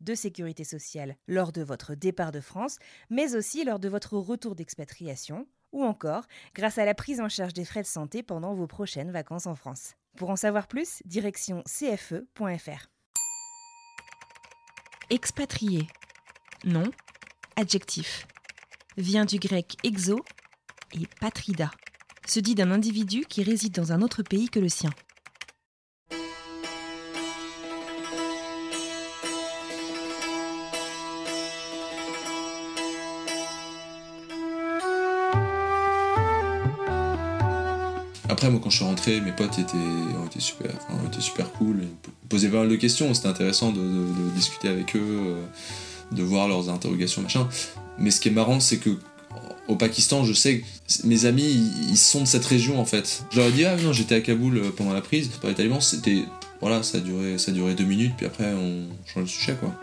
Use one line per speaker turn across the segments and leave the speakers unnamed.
de sécurité sociale lors de votre départ de France, mais aussi lors de votre retour d'expatriation, ou encore grâce à la prise en charge des frais de santé pendant vos prochaines vacances en France. Pour en savoir plus, direction cfe.fr. Expatrié. Nom. Adjectif. Vient du grec exo et patrida. Se dit d'un individu qui réside dans un autre pays que le sien.
Après, moi, quand je suis rentré, mes potes étaient, ont été super, ont été super cool. Ils posaient pas mal de questions. C'était intéressant de, de- de discuter avec eux, euh, de voir leurs interrogations, machin. Mais ce qui est marrant, c'est que au Pakistan, je sais que mes amis, ils, sont de cette région en fait. Je leur ai dit, ah non, j'étais à Kaboul euh, pendant la prise par les talibans. C'était, voilà, ça a duré, ça deux minutes, puis après, on change le sujet, quoi.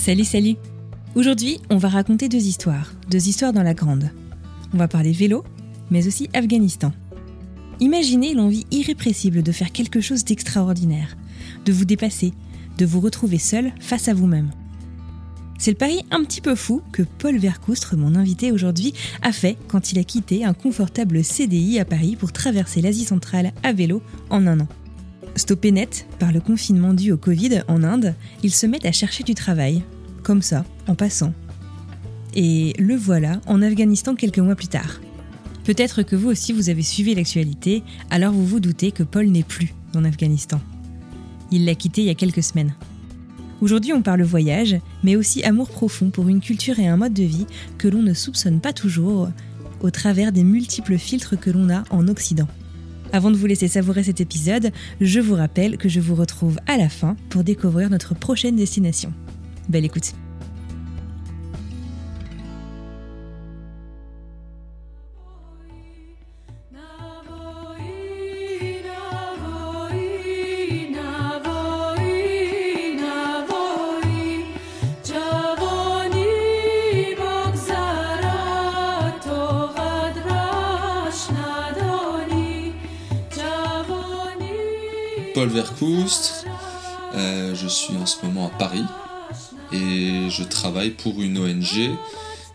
Salut, salut Aujourd'hui, on va raconter deux histoires, deux histoires dans la grande. On va parler vélo, mais aussi Afghanistan. Imaginez l'envie irrépressible de faire quelque chose d'extraordinaire, de vous dépasser, de vous retrouver seul face à vous-même. C'est le pari un petit peu fou que Paul Vercoustre, mon invité aujourd'hui, a fait quand il a quitté un confortable CDI à Paris pour traverser l'Asie centrale à vélo en un an. Stoppé net par le confinement dû au Covid en Inde, il se met à chercher du travail, comme ça, en passant. Et le voilà en Afghanistan quelques mois plus tard. Peut-être que vous aussi vous avez suivi l'actualité, alors vous vous doutez que Paul n'est plus en Afghanistan. Il l'a quitté il y a quelques semaines. Aujourd'hui on parle voyage, mais aussi amour profond pour une culture et un mode de vie que l'on ne soupçonne pas toujours au travers des multiples filtres que l'on a en Occident. Avant de vous laisser savourer cet épisode, je vous rappelle que je vous retrouve à la fin pour découvrir notre prochaine destination. Belle écoute.
Paul Vercoustre, euh, je suis en ce moment à Paris et je travaille pour une ONG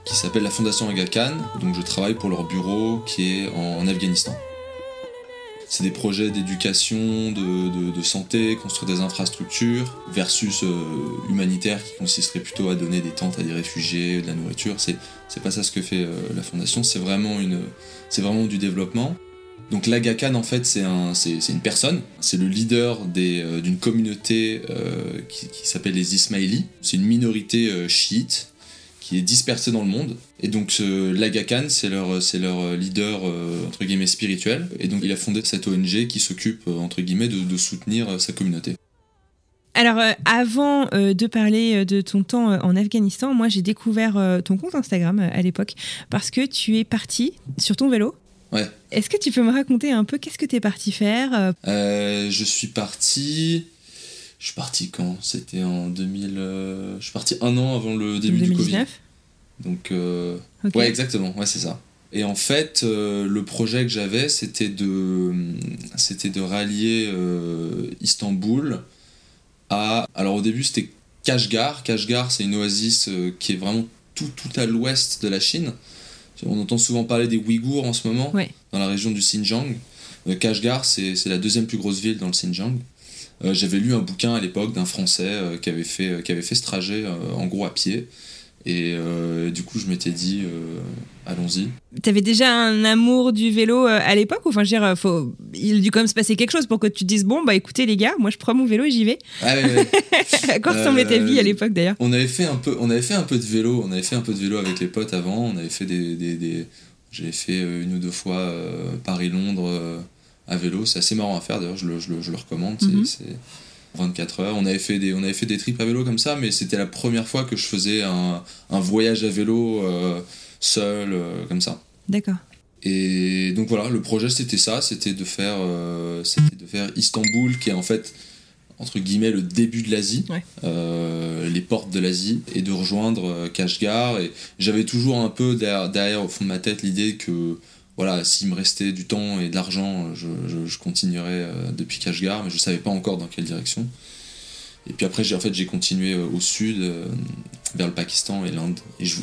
qui s'appelle la Fondation Aga Khan. Donc je travaille pour leur bureau qui est en Afghanistan. C'est des projets d'éducation, de, santé, construire des infrastructures, versus euh, humanitaire qui consisterait plutôt à donner des tentes à des réfugiés, de la nourriture. C'est, pas ça ce que fait euh, la fondation, c'est vraiment du développement. Donc l'Aga Khan en fait c'est, un, c'est, c'est une personne, c'est le leader euh, d'une communauté euh, qui, s'appelle les Ismaélis. C'est une minorité euh, chiite qui est dispersée dans le monde. Et donc ce l'Aga Khan, c'est leur, leader entre guillemets spirituel. Et donc il a fondé cette ONG qui s'occupe entre guillemets de, soutenir sa communauté.
Alors, avant de parler de ton temps en Afghanistan, moi j'ai découvert ton compte Instagram à l'époque parce que tu es parti sur ton vélo.
Ouais.
Est-ce que tu peux me raconter un peu qu'est-ce que tu es parti faire euh,
Euh, je suis parti. Je suis parti quand? C'était en 2000. euh, Je suis parti un an avant le début du Covid.
2019
Donc, euh, ouais, exactement, ouais, c'est ça. Et en fait, euh, le projet que j'avais, c'était de, c'était de rallier euh, Istanbul à. Alors, au début, c'était Kashgar. Kashgar, c'est une oasis qui est vraiment tout, tout à l'ouest de la Chine. On entend souvent parler des Ouïghours en ce moment,
Ouais.
dans la région du Xinjiang. Euh, Kashgar, c'est la deuxième plus grosse ville dans le Xinjiang. Euh, J'avais lu un bouquin à l'époque d'un Français euh, qui, avait fait, qui avait fait ce trajet en gros à pied. Et euh, du coup, je m'étais dit, euh, allons-y.
T'avais déjà un amour du vélo euh, à l'époque enfin, je veux dire, faut... il a dû quand même se passer quelque chose pour que tu te dises bon bah écoutez les gars, moi je prends mon vélo et j'y vais.
Ah ouais, ouais.
à quoi ressemblait ta vie à l'époque d'ailleurs?
on avait fait un peu on avait fait un peu de vélo on avait fait un peu de vélo avec les potes avant on avait fait des, des, des- j'avais fait une ou deux fois Paris Londres euh, à vélo c'est assez marrant à faire d'ailleurs je le, je le, je le recommande c'est-
Mhm.
c'est 24 heures on avait fait des on avait fait des trips à vélo comme ça mais c'était la première fois que je faisais un, un voyage à vélo euh, seul euh, comme ça
D'accord.
et donc voilà, le projet c'était ça, c'était de faire, euh, c'était de faire Istanbul, qui est en fait entre guillemets le début de l'Asie,
Ouais.
les portes de l'Asie, et de rejoindre Kashgar. Et j'avais toujours un peu derrière, derrière, au fond de ma tête l'idée que voilà, s'il me restait du temps et de l'argent, je, continuerais euh, depuis Kashgar, mais je savais pas encore dans quelle direction. Et puis après, j'ai en fait j'ai continué euh, au sud, euh, vers le Pakistan et l'Inde.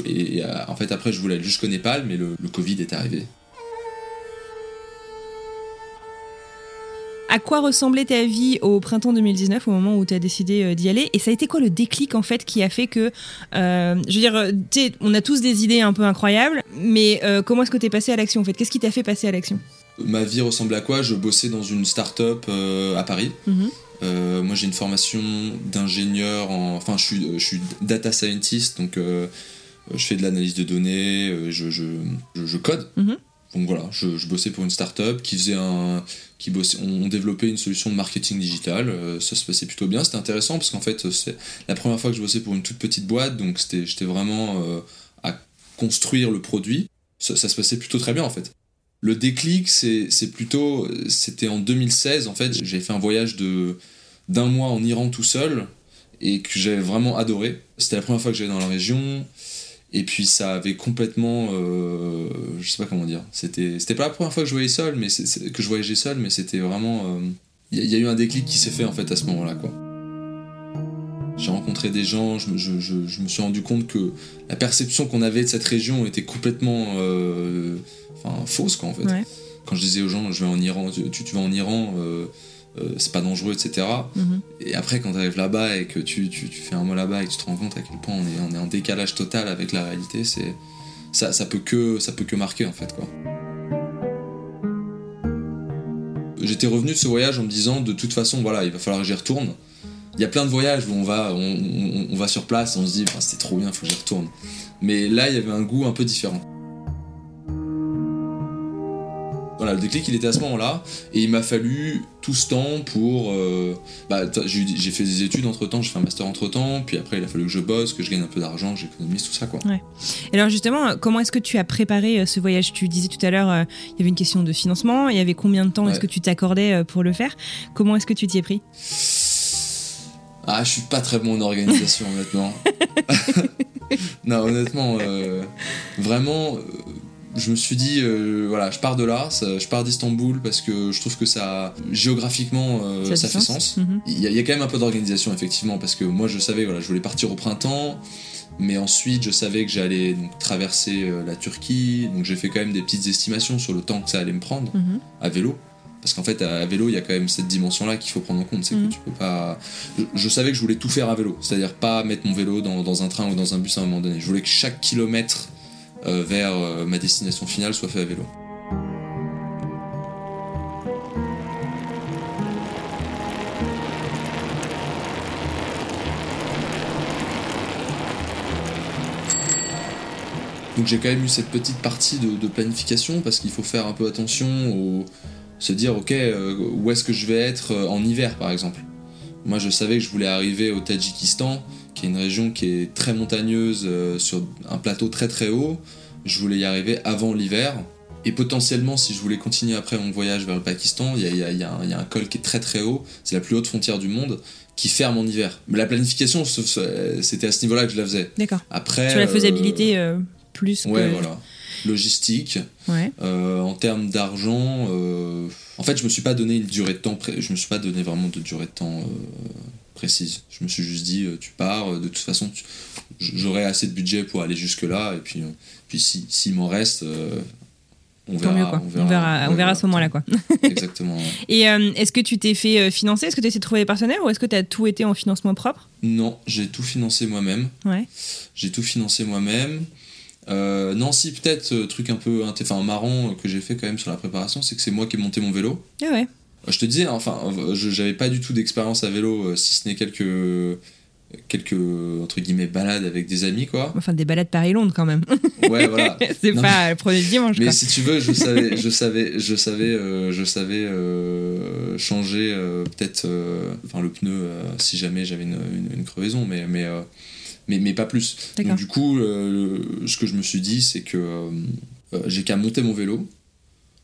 Et, en fait après, je voulais aller jusqu'au Népal, mais le Covid est arrivé.
À quoi ressemblait ta vie au printemps 2019 au moment où tu as décidé euh, d'y aller? Et ça a été quoi le déclic en fait qui a fait que, euh, je veux dire, euh, on a tous des idées un peu incroyables, mais euh, comment est-ce que tu es passé à l'action en fait? Qu'est-ce qui t'a fait passer à l'action?
Ma vie ressemble à quoi? Je bossais dans une start-up euh, à Paris.
Mhm.
Euh, moi, j'ai une formation d'ingénieur en. Enfin, je suis, je suis data scientist, donc je fais de l'analyse de données, je, je, code.
Mhm.
Donc voilà, je, bossais pour une start-up qui faisait un. Qui bossait, on, développait une solution de marketing digital. euh, ça se passait plutôt bien. C'était intéressant parce qu'en fait, c'est la première fois que je bossais pour une toute petite boîte, donc j'étais vraiment euh, à construire le produit. Ça, se passait plutôt très bien en fait. Le déclic, c'est plutôt. C'était en 2016, en fait. J'ai fait un voyage de d'un mois en Iran tout seul et que j'avais vraiment adoré. C'était la première fois que j'allais dans la région. Et puis ça avait complètement. euh, je sais pas comment dire. C'était c'était pas la première fois que je voyageais seul, mais que je voyageais seul, mais c'était vraiment. euh, Il y, a- il y a eu un déclic qui s'est fait en fait à ce moment-là, quoi. J'ai rencontré des gens, je, me- je- je- je me suis rendu compte que la perception qu'on avait de cette région était complètement euh, enfin, fausse, quoi, en fait.
Ouais.
Quand je disais aux gens, je vais en Iran, tu, tu vas en Iran, euh, c'est pas dangereux, etc.
Mhm.
Et après, quand tu arrives là-bas et que tu, tu, tu fais un mot là-bas et que tu te rends compte à quel point on est, on est en décalage total avec la réalité, c'est ça, ça peut que ça peut que marquer en fait quoi. J'étais revenu de ce voyage en me disant de toute façon voilà il va falloir que j'y retourne. Il y a plein de voyages où on va on, on- on va sur place et on se dit c'était trop bien faut que j'y retourne. Mais là il y avait un goût un peu différent. Voilà, le déclic il était à ce moment-là et il m'a fallu tout ce temps pour. euh, bah, j'ai fait des études entre temps, j'ai fait un master entre temps, puis après il a fallu que je bosse, que je gagne un peu d'argent, j'économise tout ça quoi.
Et alors justement, comment est-ce que tu as préparé euh, ce voyage? Tu disais tout à l'heure, euh, il y avait une question de financement, il y avait combien de temps est-ce
Ouais.
que tu t'accordais pour le faire? Comment est-ce que tu t'y es pris?
Ah, je suis pas très bon en organisation, honnêtement. non, honnêtement, euh, vraiment, je me suis dit, euh, voilà, je pars de là, ça- je pars d'Istanbul parce que je trouve que ça, géographiquement, euh, ça, fait sens.
Mhm.
Il y, y a quand même un peu d'organisation, effectivement, parce que moi, je savais, voilà, je voulais partir au printemps. Mais ensuite, je savais que j'allais donc, traverser euh, la Turquie, donc j'ai fait quand même des petites estimations sur le temps que ça allait me prendre
Mhm.
à vélo. Parce qu'en fait, à vélo, il y a quand même cette dimension-là qu'il faut prendre en compte. C'est
Mhm.
que tu peux pas. Je, je savais que je voulais tout faire à vélo. C'est-à-dire pas mettre mon vélo dans, dans un train ou dans un bus à un moment donné. Je voulais que chaque kilomètre vers euh, ma destination finale soit fait à vélo. Donc j'ai quand même eu cette petite partie de, planification parce qu'il faut faire un peu attention au se dire ok euh, où est-ce que je vais être euh, en hiver par exemple. Moi je savais que je voulais arriver au Tadjikistan qui est une région qui est très montagneuse euh, sur un plateau très très haut. Je voulais y arriver avant l'hiver et potentiellement si je voulais continuer après mon voyage vers le Pakistan, il y a, y y un- il y a un col qui est très très haut, c'est la plus haute frontière du monde qui ferme en hiver. Mais la planification c'était à ce niveau-là que je la faisais.
D'accord.
Après
Sur la
euh,
faisabilité euh, plus
Ouais,
que...
voilà. Logistique.
Ouais.
Euh, en termes d'argent, euh, en fait, je me suis pas donné une durée de temps. pré- Je me suis pas donné vraiment de durée de temps précise. Je me suis juste dit, euh, tu pars, euh, de toute façon, j'aurai assez de budget pour aller jusque-là, et puis, euh, puis si- s'il m'en reste, on verra.
mieux. On verra, on
ouais,
verra à ce moment-là, quoi.
Exactement. ouais.
Et euh, est-ce que tu t'es fait financer? Est-ce que tu essayé de trouver des partenaires ou est-ce que tu as tout été en financement propre?
Non, j'ai tout financé moi-même.
Ouais.
J'ai tout financé moi-même. Euh, non, si, peut-être, euh, truc un peu enfin, marrant que j'ai fait quand même sur la préparation, c'est que c'est moi qui ai monté mon vélo.
Ah ouais.
Je te disais, enfin, j'avais pas du tout d'expérience à vélo, euh, si ce n'est quelques, quelques, entre guillemets, balades avec des amis, quoi.
Enfin, des balades Paris-Londres quand même.
Ouais, voilà.
c'est pas le premier dimanche,
Mais
quoi.
si tu veux, je savais, je savais, je savais, euh, je savais euh, changer euh, peut-être, enfin le pneu si jamais j'avais une, une- une crevaison, mais mais, mais mais pas plus. Donc du coup, ce que je me suis dit, c'est que j'ai qu'à monter mon vélo.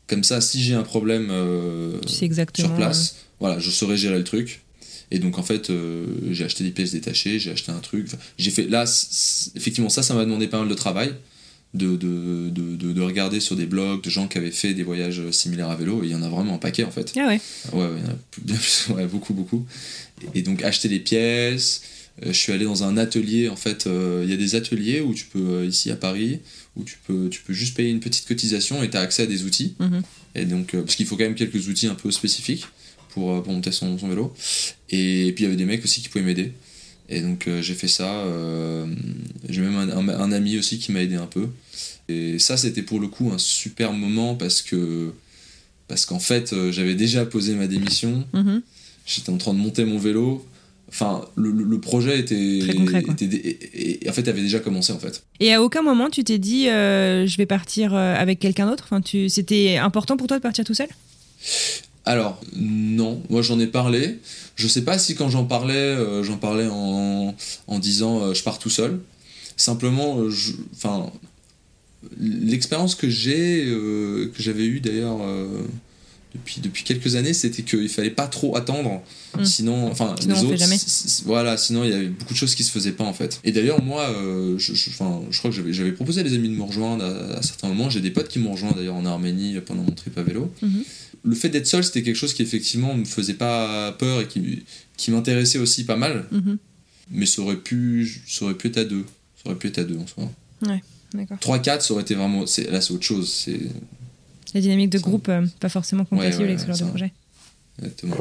Comme ça, si j'ai un problème euh,
Tu sais exactement.
sur place, voilà, je saurais gérer le truc. Et donc en fait, euh, j'ai acheté des pièces détachées, j'ai acheté un truc. J'ai fait là, effectivement, ça, ça m'a demandé pas mal de travail. De, de, de, de- de regarder sur des blogs de gens qui avaient fait des voyages similaires à vélo, et il y en a vraiment un paquet en fait.
Ah ouais.
Ouais, ouais, il y en a plus- bien plus, ouais, beaucoup, beaucoup. Et, et donc acheter des pièces. euh, je suis allé dans un atelier, en fait, euh, il y a des ateliers où tu peux, ici à Paris, où tu peux, tu peux juste payer une petite cotisation et tu as accès à des outils.
Mhm.
Et donc, euh, parce qu'il faut quand même quelques outils un peu spécifiques pour, euh, pour monter son, son vélo. Et puis il y avait des mecs aussi qui pouvaient m'aider. Et donc euh, j'ai fait ça. euh, j'ai même un, un- un ami aussi qui m'a aidé un peu. Et ça, c'était pour le coup un super moment parce que parce qu'en fait, j'avais déjà posé ma démission.
Mhm.
J'étais en train de monter mon vélo. Enfin, le, projet était,
Très concret,
était et, en fait avait déjà commencé en fait.
Et à aucun moment tu t'es dit euh, je vais partir euh, avec quelqu'un d'autre? Enfin, tu... C'était important pour toi de partir tout seul?
Alors, non, moi j'en ai parlé. Je sais pas si quand j'en parlais, euh, j'en parlais en, en disant euh, je pars tout seul. Simplement, enfin, l'expérience que j'ai, que j'avais eue d'ailleurs depuis, depuis quelques années, c'était qu'il fallait pas trop attendre.
Mm.
Sinon, enfin, les
on
autres, voilà, sinon il y avait beaucoup de choses qui se faisaient pas en fait. Et d'ailleurs, moi, euh, je, je- enfin, je crois que j'avais, proposé à des amis de me rejoindre à, à certains moments. J'ai des potes qui m'ont rejoint d'ailleurs en Arménie pendant mon trip à vélo
Mhm.
le fait d'être seul, c'était quelque chose qui effectivement me faisait pas peur et qui, qui m'intéressait aussi pas mal.
Mhm.
Mais ça aurait pu, ça aurait pu être à deux. Ça aurait pu être à deux en soi.
D'accord.
3-4, ça aurait été vraiment. Là, c'est autre chose. C'est
La dynamique de groupe, euh, pas forcément compatible avec ce genre de projet.
exactement.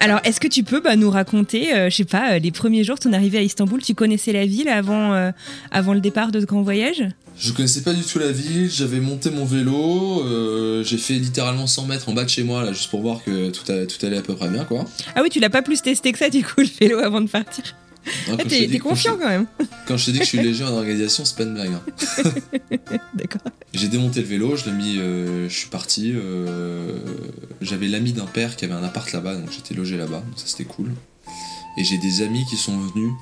Alors, est-ce que tu peux bah, nous raconter, euh, je sais pas, euh, les premiers jours, ton arrivée à Istanbul, tu connaissais la ville avant, euh, avant le départ de ce grand voyage?
Je connaissais pas du tout la ville, j'avais monté mon vélo, j'ai fait littéralement 100 mètres en bas de chez moi, là, juste pour voir que tout, a- tout allait à peu près bien, quoi.
Ah oui, tu l'as pas plus testé que ça, du coup, le vélo avant de partir.
Hein,
Ah,
quand je te
t'es confiant quand même.
Quand je te dis que je suis léger en organisation, c'est pas une blague. hein.
D'accord.
J'ai démonté le vélo, je l'ai mis, euh, je suis parti. euh, J'avais l'ami d'un père qui avait un appart là-bas, donc j'étais logé là-bas, donc ça c'était cool. Et j'ai des amis qui sont venus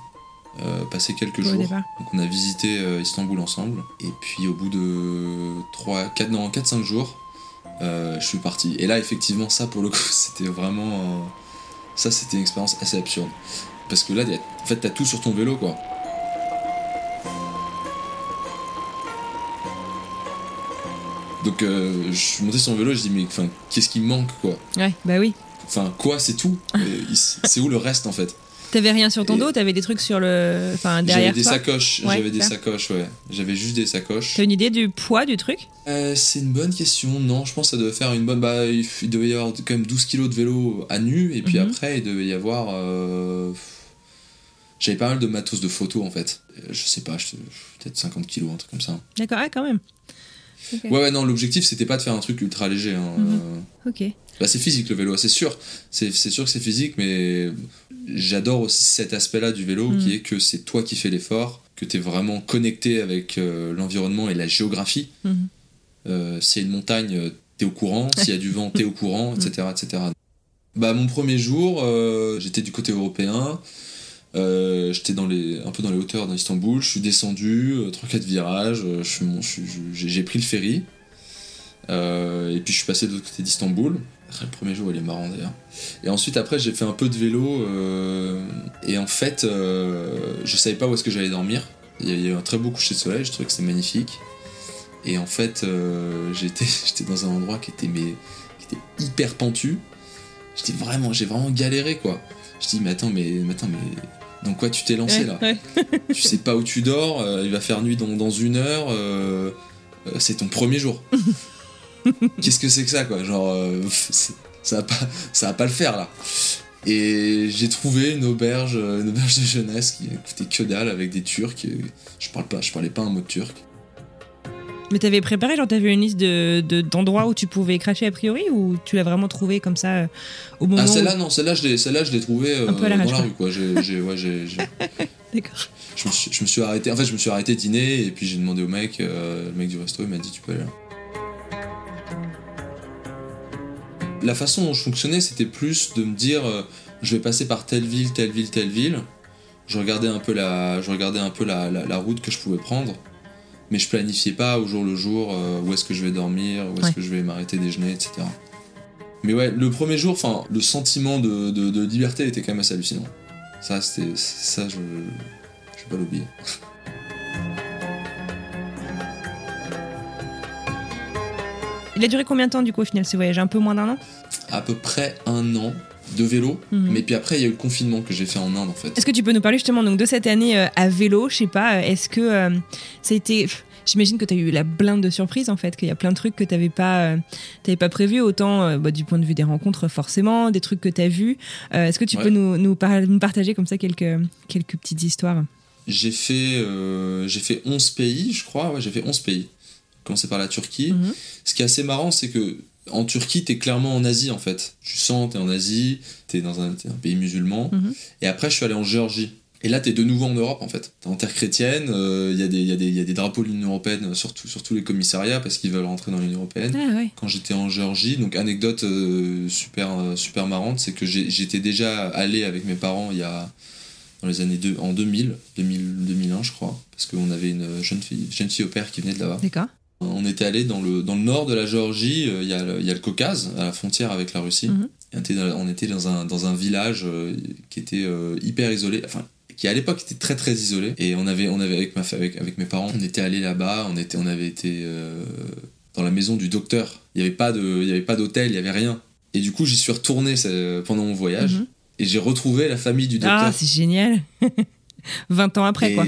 euh, passer quelques
Au
jours.
départ.
Donc on a visité Istanbul ensemble. Et puis au bout de 3, 4, non, 4-5 jours, je suis parti. Et là, effectivement, ça pour le coup, c'était vraiment. ça, c'était une expérience assez absurde. Parce que là, en fait, t'as tout sur ton vélo, quoi. Donc euh, je suis monté sur mon vélo, je dis mais enfin qu'est-ce qui me manque quoi?
Ouais, bah oui.
Enfin quoi c'est tout? C'est où le reste en fait?
T'avais rien sur ton
Et-
dos, t'avais des trucs sur le. Enfin,
J'avais
derrière
des
toi?
sacoches,
Ouais,
j'avais des sacoches ouais. J'avais juste des sacoches.
T'as une idée du poids du truc?
Euh, c'est une bonne question. Non, je pense que ça devait faire une bonne. Bah, il devait y avoir quand même 12 kilos de vélo à nu, et puis
Mhm.
après, il devait y avoir. euh, J'avais pas mal de matos de photos en fait. Euh, Je sais pas, peut-être 50 kilos, un truc comme ça.
D'accord, ah, quand même.
Ouais, ouais, non, l'objectif c'était pas de faire un truc ultra léger. hein.
Mhm.
Euh,
Ok.
Bah, c'est physique le vélo, c'est sûr. C'est c'est sûr que c'est physique, mais j'adore aussi cet aspect-là du vélo
Mhm.
qui est que c'est toi qui fais l'effort, que tu es vraiment connecté avec euh, l'environnement et la géographie.
Mhm.
Euh, S'il y a une montagne, t'es au courant. S'il y a du vent, t'es au courant, etc., etc. Bah, mon premier jour, euh, j'étais du côté européen. Euh, j'étais dans les, un peu dans les hauteurs d'Istanbul. Je suis descendu, euh, 3-4 virages. euh, suis- je- J'ai pris le ferry. Euh, et puis je suis passé de l'autre côté d'Istanbul. Le premier jour, il est marrant d'ailleurs. Et ensuite, après, j'ai fait un peu de vélo. euh, et en fait, euh, je savais pas où est-ce que j'allais dormir. Il y a eu un très beau coucher de soleil, je trouvais que c'était magnifique. Et en fait, euh, j'étais, dans un endroit qui était, mais, qui était hyper pentu. J'étais vraiment, j'ai vraiment galéré quoi. Je dis mais attends, mais attends, mais dans quoi tu t'es lancé
Ouais,
là
ouais.
Tu sais pas où tu dors, euh, il va faire nuit dans, dans une heure, euh, euh, c'est ton premier jour. Qu'est-ce que c'est que ça quoi? Genre, ça va pas, ça va pas le faire là. Et j'ai trouvé une auberge, une auberge de jeunesse qui coûtait que dalle avec des Turcs. Je parle pas, je parlais pas un mot de turc.
Mais t'avais préparé, genre t'avais une liste de, de- d'endroits où tu pouvais cracher a priori ou tu l'as vraiment trouvé comme ça euh, au moment
Ah celle-là
où...
non, celle-là je l'ai, celle-là je l'ai trouvée euh,
Un peu à
dans la
quoi.
rue quoi. J'ai, ouais,
D'accord.
je, me suis, je me suis arrêté. En fait, je me suis arrêté dîner et puis j'ai demandé au mec, euh, le mec du resto, il m'a dit tu peux aller là. La façon dont je fonctionnais, c'était plus de me dire euh, je vais passer par telle ville, telle ville, telle ville. Je regardais un peu la, je regardais un peu la, la- la route que je pouvais prendre, mais je planifiais pas au jour le jour euh, où est-ce que je vais dormir, où est-ce
Ouais.
que je vais m'arrter déjeuner, etc. Mais ouais, le premier jour, enfin, le sentiment de, de- de liberté était quand même assez hallucinant. Ça, c'était, ça, je, je vais pas l'oublier.
Il a duré combien de temps du coup au final ce voyage? Un peu moins d'un an?
À peu près un an de vélo,
Mhm.
mais puis après il y a eu le confinement que j'ai fait en Inde en fait.
Est-ce que tu peux nous parler justement donc, de cette année euh, à vélo Je sais pas, euh, est-ce que euh, ça a été. J'imagine que tu as eu la blinde de surprises en fait, qu'il y a plein de trucs que tu n'avais pas, euh, t'avais pas prévu, autant euh, bah, du point de vue des rencontres forcément, des trucs que tu as vus. Est-ce que tu
Ouais.
peux nous, nous, par- nous partager comme ça quelques, quelques petites histoires?
J'ai fait, j'ai fait 11 pays, je crois, ouais, j'ai fait 11 pays. Commencé par la Turquie.
Mhm.
Ce qui est assez marrant, c'est que en Turquie, t'es clairement en Asie en fait. Tu sens, t'es en Asie, t'es dans un, pays musulman.
Mhm.
Et après, je suis allé en Géorgie. Et là, t'es de nouveau en Europe en fait. T'es en terre chrétienne, il y, a des- y, a des- y a des drapeaux de l'Union Européenne sur, tout- sur tous les commissariats parce qu'ils veulent rentrer dans l'Union Européenne.
Ah.
Quand j'étais en Géorgie, donc anecdote euh, super, euh, super marrante, c'est que j'étais déjà allé avec mes parents il y a dans les années deux- en 2000, 2000, 2001 je crois, parce qu'on avait une jeune fille, jeune fille au père qui venait de là-bas.
D'accord.
On était allé dans le, dans le nord de la Géorgie, euh, il y, a le- il y a le Caucase, à la frontière avec la Russie.
Mhm.
On, était dans, on était dans un, dans un village euh, qui était euh, hyper isolé, enfin qui à l'époque était très très isolé. Et on avait, on avait avec, ma, avec, avec mes parents, on était allé là-bas, on, était, on avait été euh, dans la maison du docteur. Il n'y avait pas de- il y avait pas d'hôtel, il n'y avait rien. Et du coup, j'y suis retourné pendant mon voyage
Mhm.
et j'ai retrouvé la famille du docteur.
Ah, c'est génial 20 ans après
et
quoi.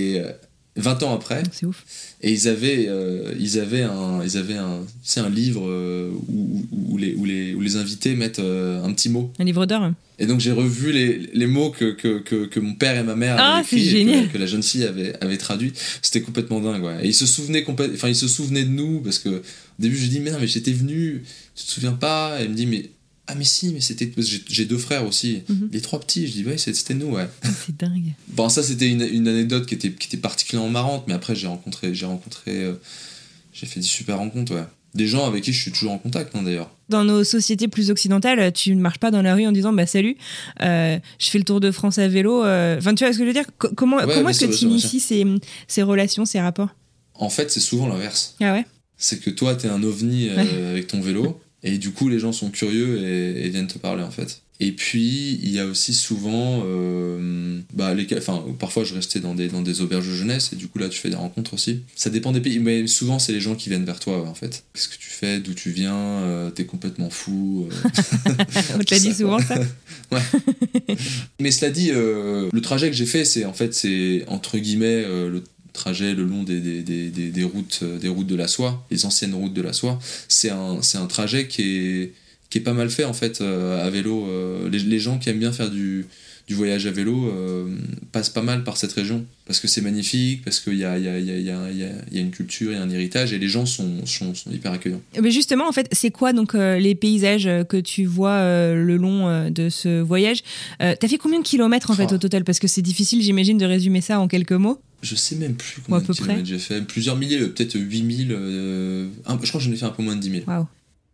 Euh, 20 ans après,
C'est ouf.
et ils avaient, euh, ils avaient un, ils avaient un, c'est un livre euh, où, où, où les, où, les, où les invités mettent euh, un petit mot.
Un livre d'or
Et donc j'ai revu les, les mots que, que, que, que mon père et ma mère
Ah,
avaient et
génial.
que, que la jeune fille avait, avait traduit. C'était complètement dingue. Ouais. Et ils se souvenaient enfin ils se souvenaient de nous parce que au début je dis mais non mais j'étais venu, tu te souviens pas? Et il me dit mais ah mais si mais c'était j'ai- deux frères aussi,
Mhm.
les trois petits. Je dis ouais c'était nous ouais.
Ah, C'est dingue.
Bon, ça, c'était une, une anecdote qui était, qui était particulièrement marrante, mais après, j'ai rencontré, j'ai rencontré, euh, j'ai fait des super rencontres, ouais. Des gens avec qui je suis toujours en contact, hein, d'ailleurs.
Dans nos sociétés plus occidentales, tu ne marches pas dans la rue en disant bah salut, euh, je fais le tour de France à vélo. euh. Enfin, tu vois ce que je veux dire? Co- Comment,
Ouais,
comment est-ce que tu inities ces, ces relations, ces rapports?
En fait, c'est souvent l'inverse.
Ah ouais?
C'est que toi, t'es un ovni avec ton vélo, et du coup, les gens sont curieux et, et viennent te parler, en fait. Et puis, il y a aussi souvent, euh, bah, les, enfin, parfois, je restais dans des, dans des auberges de jeunesse, et du coup, là, tu fais des rencontres aussi. Ça dépend des pays, mais souvent, c'est les gens qui viennent vers toi, ouais, en fait. Qu'est-ce que tu fais? D'où tu viens? Euh, T'es complètement fou euh,
On te l'a dit souvent ça
Mais cela dit, le trajet que j'ai fait, c'est en fait, c'est entre guillemets le trajet le long des, des, des, des, routes, euh, des routes de la soie, les anciennes routes de la soie. C'est un, c'est un trajet qui est, qui est pas mal fait en fait euh, à vélo. Euh, les, les gens qui aiment bien faire du, du voyage à vélo euh, passent pas mal par cette région parce que c'est magnifique, parce qu'il y a, y, a, y, y, une culture, il y a un héritage et les gens sont, sont, sont hyper accueillants.
Mais justement, en fait, c'est quoi donc euh, les paysages euh, que tu vois le long de ce voyage? T'as fait combien de kilomètres en fait au total? Parce que c'est difficile, j'imagine, de résumer ça en quelques mots.
Je sais même plus combien de
peu près.
kilomètres j'ai fait. Plusieurs milliers, peut-être 8000. euh, je crois que j'en ai fait un peu moins de 10 000.
Waouh.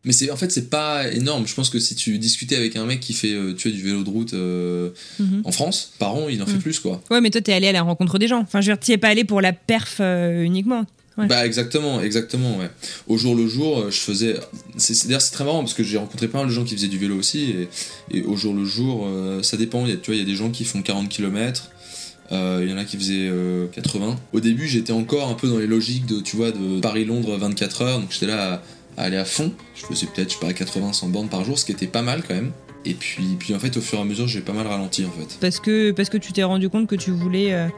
Mais c'est en fait, c'est pas énorme. Je pense que si tu discutais avec un mec qui fait euh, tu du vélo de route euh,
Mhm.
en France, par an, il en fait
Mhm.
plus quoi.
Ouais, mais toi, t'es allé à la rencontre des gens. Enfin, je veux dire, t'y es pas allé pour la perf euh, uniquement. Ouais.
Bah exactement, exactement, ouais. Au jour le jour, je faisais. D'ailleurs, c'est très marrant parce que j'ai rencontré pas mal de gens qui faisaient du vélo aussi. Et, et au jour le jour, euh, ça dépend. Il y a, tu vois, il y a des gens qui font 40 km. Euh, il y en a qui faisaient euh, 80. Au début, j'étais encore un peu dans les logiques de, tu vois, de Paris-Londres 24 heures, donc j'étais là à, aller à fond. Je faisais peut-être, je sais pas, 80, 100 bornes par jour, ce qui était pas mal quand même. Et puis, puis en fait, au fur et à mesure, j'ai pas mal ralenti en fait.
Parce que, parce que tu t'es rendu compte que tu voulais euh,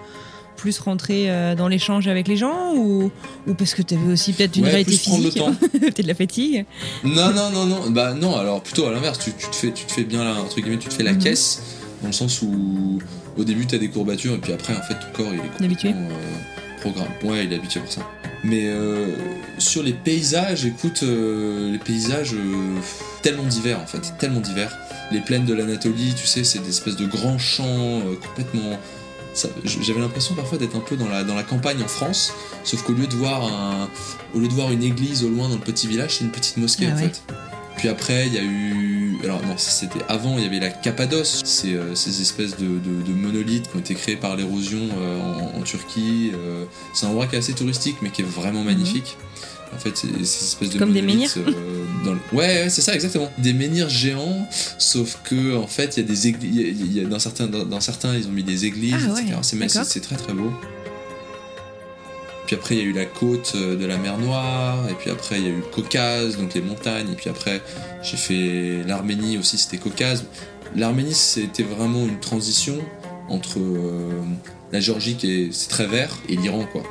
plus rentrer euh, dans l'échange avec les gens ou, ou parce que tu avais aussi peut-être une
Ouais,
réalité
plus prendre le
physique,
temps.
peut-être de la fatigue.
Non, non, non, non. Bah non, alors plutôt à l'inverse. Tu, tu te fais, tu te fais bien, là, entre guillemets, tu te fais la
Mhm.
caisse, dans le sens où au début, t'as des courbatures, et puis après, en fait, ton corps, il est
Habitué.
complètement euh, programme. Ouais, il est habitué pour ça. Mais euh, sur les paysages, écoute, euh, les paysages euh, tellement divers, en fait, tellement divers. Les plaines de l'Anatolie, tu sais, c'est des espèces de grands champs complètement... J'avais l'impression parfois d'être un peu dans la, dans la campagne en France, sauf qu'au lieu de voir un, au lieu de voir une église au loin dans le petit village, c'est une petite mosquée
Ah
en
ouais.
fait. Puis après, il y a eu. Alors, non, c'était avant, il y avait la Cappadoce. C'est euh, ces espèces de, de- de monolithes qui ont été créés par l'érosion euh, en, en Turquie. euh, c'est un endroit qui est assez touristique, mais qui est vraiment magnifique. En fait, c'est ces espèces de
Mhm. Comme des
euh, dans le- Ouais, ouais, c'est ça, exactement. Des menhirs géants, sauf que en fait, il y a des églises. il y a- Dans certains, dans, dans certains, ils ont mis des églises,
Ah ouais,
c'est très très beau. Puis après, il y a eu la côte euh, de la mer Noire, et puis après, il y a eu le Caucase, donc les montagnes, et puis après, j'ai fait l'Arménie aussi, c'était Caucase. L'Arménie, c'était vraiment une transition entre euh, la Géorgie, qui est, très vert, et l'Iran, quoi.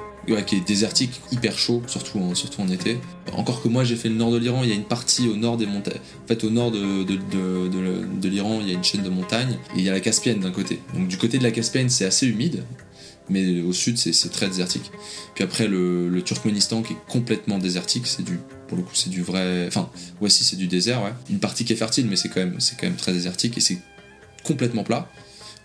Qui est désertique, hyper chaud, surtout en, surtout en été. Encore que moi, j'ai fait le nord de l'Iran, il y a une partie au nord des montagnes. En fait, au nord de, de- de l'Iran, il y a une chaîne de montagnes, et il y a la Caspienne d'un côté. Donc, du côté de la Caspienne, c'est assez humide, mais au sud, c'est très désertique. Puis après, le, le Turkménistan qui est complètement désertique, c'est du, pour le coup, c'est du vrai. Enfin, ouais, c'est du désert, ouais. Une partie qui est fertile, mais c'est quand c'est quand même très désertique et c'est complètement plat.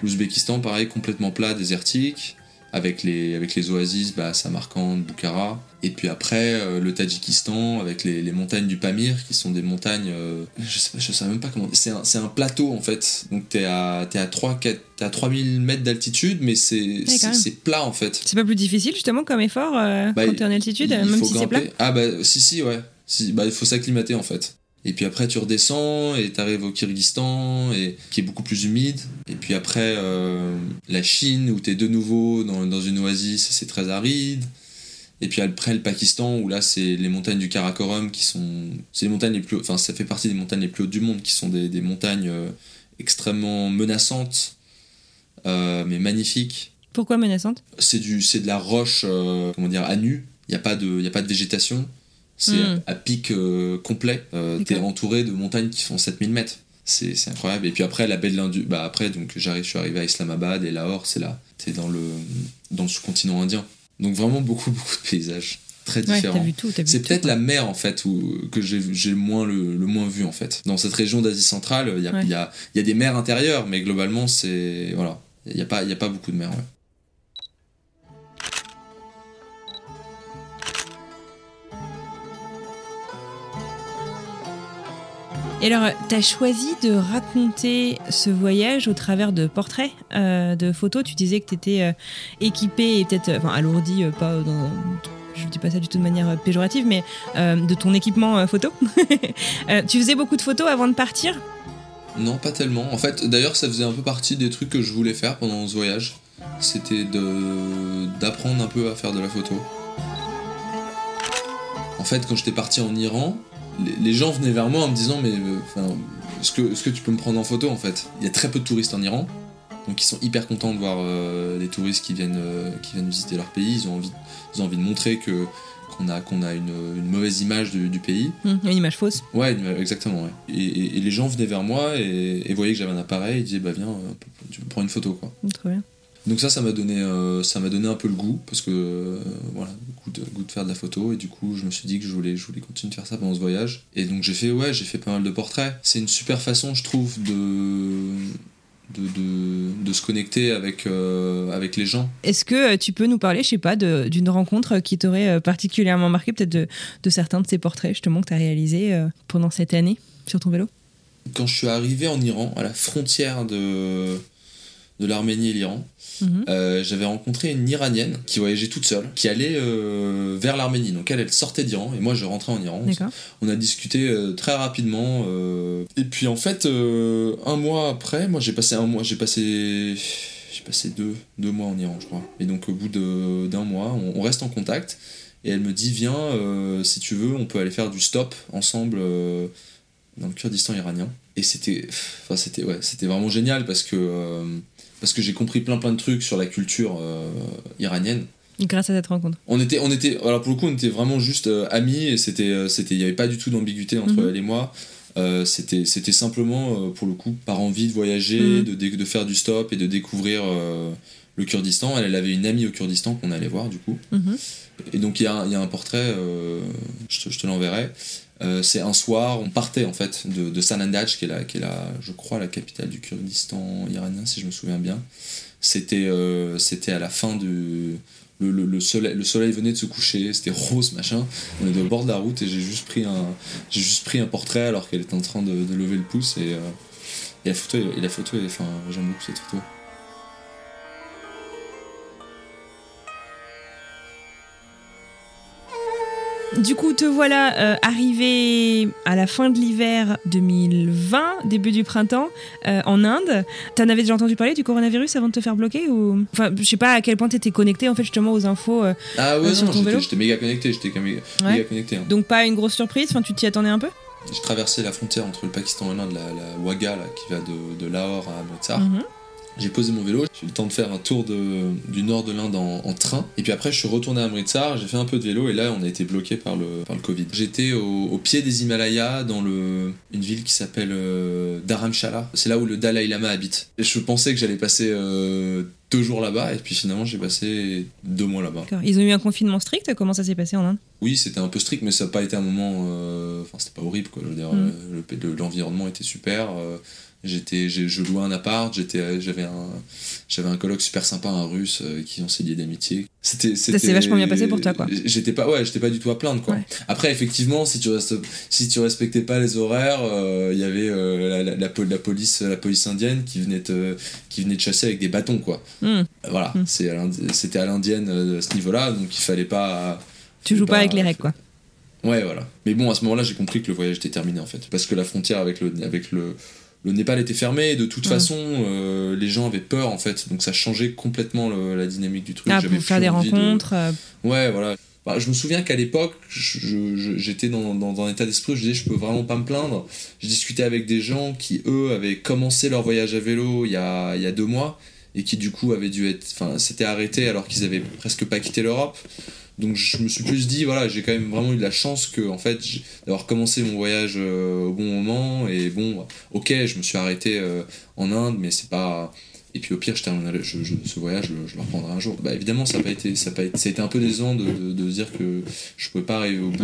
L'Ouzbékistan, pareil, complètement plat, désertique, avec les, avec les oasis, bah, Samarkand, Bukhara. Et puis après, euh, le Tadjikistan, avec les, les montagnes du Pamir, qui sont des montagnes. euh, je, sais je sais même pas comment. C'est un, un plateau en fait. Donc t'es à, t'es à, 3, 4, t'es à 3000 mètres d'altitude, mais c'est,
même.
c'est plat en fait.
C'est pas plus difficile justement comme effort euh,
Bah,
quand t'es en altitude,
Il
même
faut
si c'est plat?
Grimper. Ah bah si si ouais. Si, bah il faut s'acclimater en fait. Et puis après tu redescends et t'arrives au Kyrgyzstan et qui est beaucoup plus humide. Et puis après euh, la Chine où t'es de nouveau dans, dans une oasis c'est très aride. Et puis après le Pakistan où là c'est les montagnes du Karakorum qui sont c'est les montagnes les plus enfin ça fait partie des montagnes les plus hautes du monde qui sont des, des montagnes euh, extrêmement menaçantes euh, mais magnifiques
Pourquoi menaçante
c'est de la roche comment dire à nu il y a pas de il y a pas de végétation c'est
Mm.
à, à pic euh, complet euh, t'es entouré de montagnes qui font 7000 mètres c'est incroyable et puis après la baie de l'Indus bah après donc j'arrive je suis arrivé à Islamabad et Lahore c'est là t'es dans le dans le sous-continent indien donc vraiment beaucoup beaucoup de paysages très différents c'est peut-être la mer en fait où, que j'ai moins le, le moins vu en fait. Dans cette région d'Asie centrale, il y a,
Ouais.
y, a, il y a des mers intérieures, mais globalement c'est voilà, il n'y a pas il a pas beaucoup de mers. ouais.
Et alors, t'as choisi de raconter ce voyage au travers de portraits, euh, de photos? Tu disais que t'étais euh, équipé et peut-être, euh, enfin, alourdi, pas. Je dis pas ça du tout de manière péjorative, mais de ton équipement photo. Tu faisais beaucoup de photos avant de partir?
Non, pas tellement. En fait, d'ailleurs, ça faisait un peu partie des trucs que je voulais faire pendant ce voyage. C'était d'apprendre un peu à faire de la photo. En fait, quand j'étais parti en Iran, les, gens venaient vers moi en me disant mais euh, enfin, est-ce que est-ce que tu peux me prendre en photo en fait? Il y a très peu de touristes en Iran. Donc ils sont hyper contents de voir euh, les touristes qui viennent, euh, qui viennent visiter leur pays. Ils ont envie, ils ont envie de montrer que qu'on a, qu'on a une, une mauvaise image du- du pays.
Hum, Une image fausse.
Ouais, une- exactement. Ouais. Et, et- et les gens venaient vers moi et, et voyaient que j'avais un appareil et disaient bah viens, euh, tu peux prendre une photo quoi.
Hum, Trop bien.
Donc ça, ça m'a donné, euh, ça m'a donné un peu le goût parce que euh, voilà, le goût de, goût de faire de la photo et du coup je me suis dit que je voulais, je voulais continuer de faire ça pendant ce voyage. Et donc j'ai fait ouais, j'ai fait pas mal de portraits. C'est une super façon, je trouve, de de, de, de se connecter avec, euh, avec les gens.
Est-ce que tu peux nous parler, je sais pas, de- d'une rencontre qui t'aurait particulièrement marqué, peut-être de, de certains de ces portraits justement que tu as réalisés pendant cette année sur ton vélo?
Quand je suis arrivé en Iran, à la frontière de, de l'Arménie et l'Iran,
Mhm.
Euh, j'avais rencontré une Iranienne qui voyageait toute seule, qui allait euh, vers l'Arménie. Donc elle, elle sortait d'Iran et moi je rentrais en Iran. On a discuté euh, très rapidement. et puis en fait, un mois après, moi j'ai passé un mois, j'ai passé, j'ai passé deux, deux mois en Iran, je crois. Et donc, au bout de- d'un mois, on, on reste en contact. Et elle me dit Viens, si tu veux, on peut aller faire du stop ensemble dans le Kurdistan iranien. Et c'était enfin, c'était ouais, c'était vraiment génial parce que, parce que j'ai compris plein plein de trucs sur la culture euh, iranienne.
Grâce à cette rencontre.
On était, on était, alors pour le coup, on était vraiment juste euh, amis et c'était, euh, c'était, il n'y avait pas du tout d'ambiguïté entre
Mhm.
elle et moi. Euh, c'était, c'était simplement, pour le coup, par envie de voyager,
Mhm.
de, faire du stop et de découvrir le Kurdistan. Elle, elle avait une amie au Kurdistan qu'on allait voir, du coup.
Mhm.
Et donc, il y, a y a un portrait, je te, je te l'enverrai. Euh, c'est un soir, on partait en fait de, Sanandaj, qui est, la, qui est je crois, la capitale du Kurdistan iranien, si je me souviens bien. C'était, euh, à la fin du. Le, le- le soleil, le soleil venait de se coucher, c'était rose, machin. On était au bord de la route et j'ai juste pris un, juste pris un portrait alors qu'elle était en train de, lever le pouce et, euh, et la photo, et la photo, enfin, j'aime beaucoup cette photo.
Du coup, te voilà euh, arrivé à la fin de l'hiver 2020, début du printemps, euh, en Inde. T'en avais déjà entendu parler du coronavirus avant de te faire bloquer ou Enfin, je sais pas à quel point t'étais connecté en fait justement aux infos. euh,
Ah ouais,
sur
non,
ton
j'étais,
vélo
j'étais méga connecté, j'étais méga,
Ouais.
méga connecté. hein.
donc pas une grosse surprise. Enfin, tu t'y attendais un peu?
J'ai traversé la frontière entre le Pakistan et l'Inde, la, la Wagah, là, qui va de, de Lahore à Amritsar.
Mhm.
J'ai posé mon vélo, j'ai eu le temps de faire un tour de, du nord de l'Inde en, en train. Et puis après, je suis retourné à Amritsar, j'ai fait un peu de vélo et là, on a été bloqué par le, par le Covid. J'étais au, au pied des Himalayas, dans le, une ville qui s'appelle euh, Dharamshala. C'est là où le Dalai Lama habite. Et je pensais que j'allais passer euh, deux jours là-bas et puis finalement, j'ai passé deux mois là-bas.
Ils ont eu un confinement strict. Comment ça s'est passé en Inde?
Oui, c'était un peu strict, mais ça n'a pas été un moment. euh, Enfin, c'était pas horrible, quoi. Je veux dire,
Mm.
euh, le- le- l'environnement était super. euh, J'étais, j'ai- je louais un appart. J'étais, euh, j'avais un, j'avais un coloc super sympa, un russe, euh, qui on s'est lié d'amitié. C'était,
Ça s'est vachement bien passé pour toi, quoi.
J'étais pas, ouais, j'étais pas du tout à plaindre, quoi.
Ouais.
Après, effectivement, si tu restes, si tu respectais pas les horaires, euh, il y avait euh, la, la- la po- la police, la police indienne qui venait te, qui venait te chasser avec des bâtons, quoi.
Hmm.
Voilà,
Mm.
l'indi- c'était à l'indienne euh, à ce niveau-là, donc il fallait pas.
Tu joues pas
Bah,
avec les règles, quoi.
Ouais, voilà. Mais bon, à ce moment-là, j'ai compris que le voyage était terminé en fait. Parce que la frontière avec le, avec le, le Népal était fermée et de toute
Mm.
façon, euh, les gens avaient peur en fait. Donc ça changeait complètement le- la dynamique du truc.
Ah, pour faire des
de-
rencontres. euh,
Ouais, voilà. Bah, je me souviens qu'à l'époque, j'étais dans, dans un état d'esprit où je disais je peux vraiment pas me plaindre. Je discutais avec des gens qui, eux, avaient commencé leur voyage à vélo il y a, il y a deux mois et qui, du coup, avaient dû être. Enfin, s'étaient arrêtés alors qu'ils avaient presque pas quitté l'Europe. Donc je me suis plus dit, voilà, j'ai quand même vraiment eu de la chance que, en fait, d'avoir commencé mon voyage euh, au bon moment. Et bon, ok, je me suis arrêté euh, en Inde, mais c'est pas. Et puis au pire, je terminerai ce voyage, je, le reprendrai un jour. Bah évidemment, ça a pas été, ça pas été, ça a été un peu décevant de, de, de dire que je pouvais pas arriver au bout.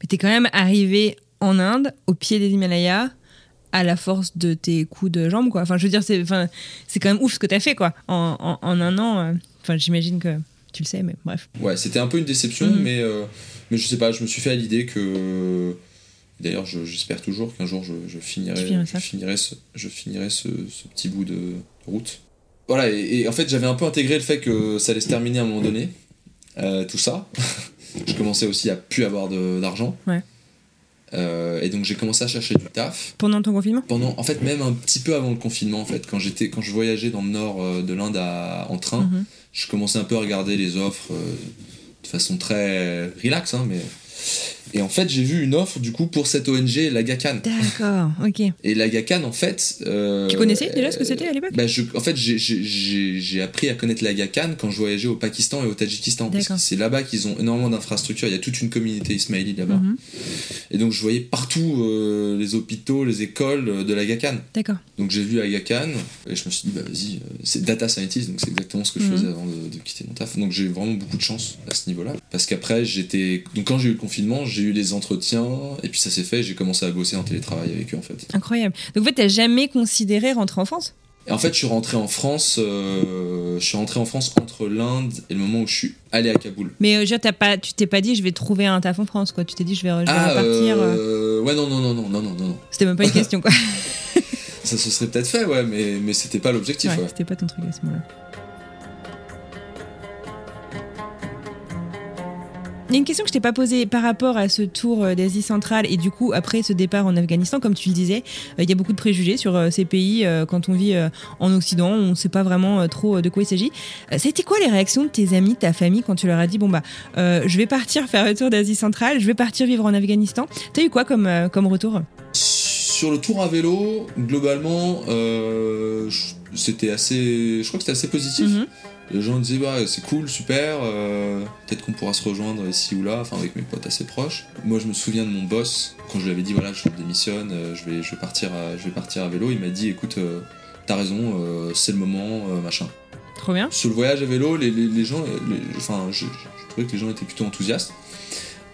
Mais t'es quand même arrivé en Inde, au pied des Himalayas, à la force de tes coups de jambe, quoi. Enfin, je veux dire, c'est, quand même ouf ce que t'as fait, quoi. En, en, en un an, euh, enfin, j'imagine que tu le sais, mais bref.
Ouais, c'était un peu une déception,
Mhm.
mais, euh, mais je sais pas, je me suis fait à l'idée que. D'ailleurs, je- j'espère toujours qu'un jour je, je finirai, je finirai, ce, je finirai ce, ce petit bout de route. Voilà, et, et en fait, j'avais un peu intégré le fait que ça allait se terminer à un moment donné, euh, tout ça. je commençais aussi à plus avoir d'argent.
Ouais.
Euh, et donc, j'ai commencé à chercher du taf.
Pendant ton confinement?
Pendant, en fait, même un petit peu avant le confinement, en fait, quand, j'étais, quand je voyageais dans le nord de l'Inde en train,
Mhm.
Je commençais un peu à regarder les offres euh, de façon très relax, hein, mais. Et en fait, j'ai vu une offre du coup pour cette ONG, la GACAN.
D'accord, ok.
Et la GACAN, en fait. euh,
Tu connaissais déjà ce que c'était à l'époque
bah, je, En fait, j'ai- appris à connaître la GACAN quand je voyageais au Pakistan et au Tadjikistan. Parce que c'est là-bas qu'ils ont énormément d'infrastructures. Il y a toute une communauté ismaélie là-bas.
Mhm.
Et donc, je voyais partout euh, les hôpitaux, les écoles euh, de la GACAN.
D'accord.
Donc j'ai vu Agacan et je me suis dit bah vas-y c'est data scientist donc c'est exactement ce que je
Mhm.
faisais avant de, de quitter mon taf donc j'ai eu vraiment beaucoup de chance à ce niveau-là parce qu'après j'étais donc quand j'ai eu le confinement j'ai eu les entretiens et puis ça s'est fait j'ai commencé à bosser en télétravail avec eux en fait
Incroyable. Donc, en fait, t'as jamais considéré rentrer en France?
Et en fait je suis rentré en France euh, je suis rentré en France entre l'Inde et le moment où je suis allé à Kaboul
Mais euh, pas, tu t'es pas dit, je vais trouver un taf en France, quoi. Tu t'es dit, je vais, je vais
ah
repartir. euh.
euh, ouais non non non non non non non
C'était même pas une question, quoi.
ça se serait peut-être fait ouais mais mais c'était pas l'objectif
Ouais,
ouais.
C'était pas ton truc à ce moment-là. Il y a une question que je t'ai pas posée par rapport à ce tour euh, d'Asie centrale et du coup après ce départ en Afghanistan, comme tu le disais, euh, il y a beaucoup de préjugés sur euh, ces pays quand on vit en Occident, on ne sait pas vraiment trop de quoi il s'agit. Ça a été quoi les réactions de tes amis, de ta famille quand tu leur as dit bon bah je vais partir faire le tour d'Asie centrale, je vais partir vivre en Afghanistan T'as eu quoi comme, comme retour?
Sur le tour à vélo, globalement, c'était assez, je crois que c'était assez positif. Mhm. Les gens disaient bah c'est cool, super, euh, peut-être qu'on pourra se rejoindre ici ou là, enfin avec mes potes assez proches. Moi je me souviens de mon boss quand je lui avais dit voilà je démissionne, euh, je vais je vais partir à, je vais partir à vélo, il m'a dit écoute euh, t'as raison, c'est le moment, machin.
Trop bien.
Sur le voyage à vélo, les, les, gens, enfin je, je, trouvais que les gens étaient plutôt enthousiastes.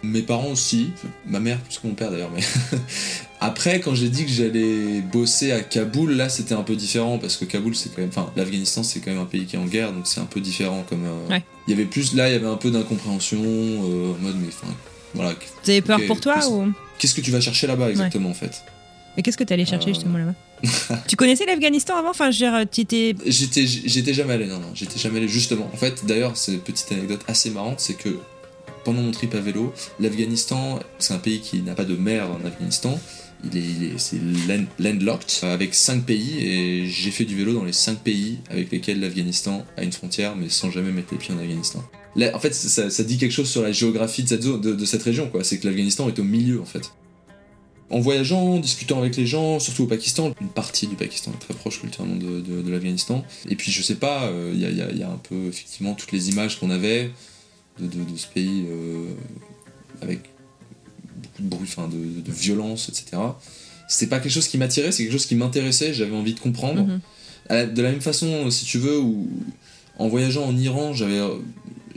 Mes parents aussi, ma mère plus que mon père d'ailleurs, mais après quand j'ai dit que j'allais bosser à Kaboul, là c'était un peu différent parce que Kaboul c'est quand même, enfin l'Afghanistan c'est quand même un pays qui est en guerre, donc c'est un peu différent comme. Euh, il y avait plus là, il y avait un peu d'incompréhension euh, en mode mais enfin voilà.
Vous avez peur pour toi ou?
Qu'est-ce que tu vas chercher là-bas exactement en fait?
Mais qu'est-ce que tu allais chercher euh. justement là-bas? Tu connaissais l'Afghanistan avant? Enfin, je veux tu étais.
J'étais, j'étais jamais allé, non, non, j'étais jamais allé justement. En fait, d'ailleurs, c'est une petite anecdote assez marrante, c'est que pendant mon trip à vélo, l'Afghanistan, c'est un pays qui n'a pas de mer en Afghanistan. Il est, c'est landlocked avec 5 pays et j'ai fait du vélo dans les 5 pays avec lesquels l'Afghanistan a une frontière mais sans jamais mettre les pieds en Afghanistan. en fait, ça, dit quelque chose sur la géographie de cette, zone, de, cette région, quoi. C'est que l'Afghanistan est au milieu, en fait. En voyageant, en discutant avec les gens, surtout au Pakistan, une partie du Pakistan est très proche culturellement de, l'Afghanistan. Et puis, je sais pas, euh, il y, a, un peu, effectivement, toutes les images qu'on avait, de, ce pays euh, avec beaucoup de bruit, enfin, de, violence, etc. C'était pas quelque chose qui m'attirait, c'est quelque chose qui m'intéressait, j'avais envie de comprendre. Mhm. De la même façon, si tu veux, où, en voyageant en Iran, j'avais,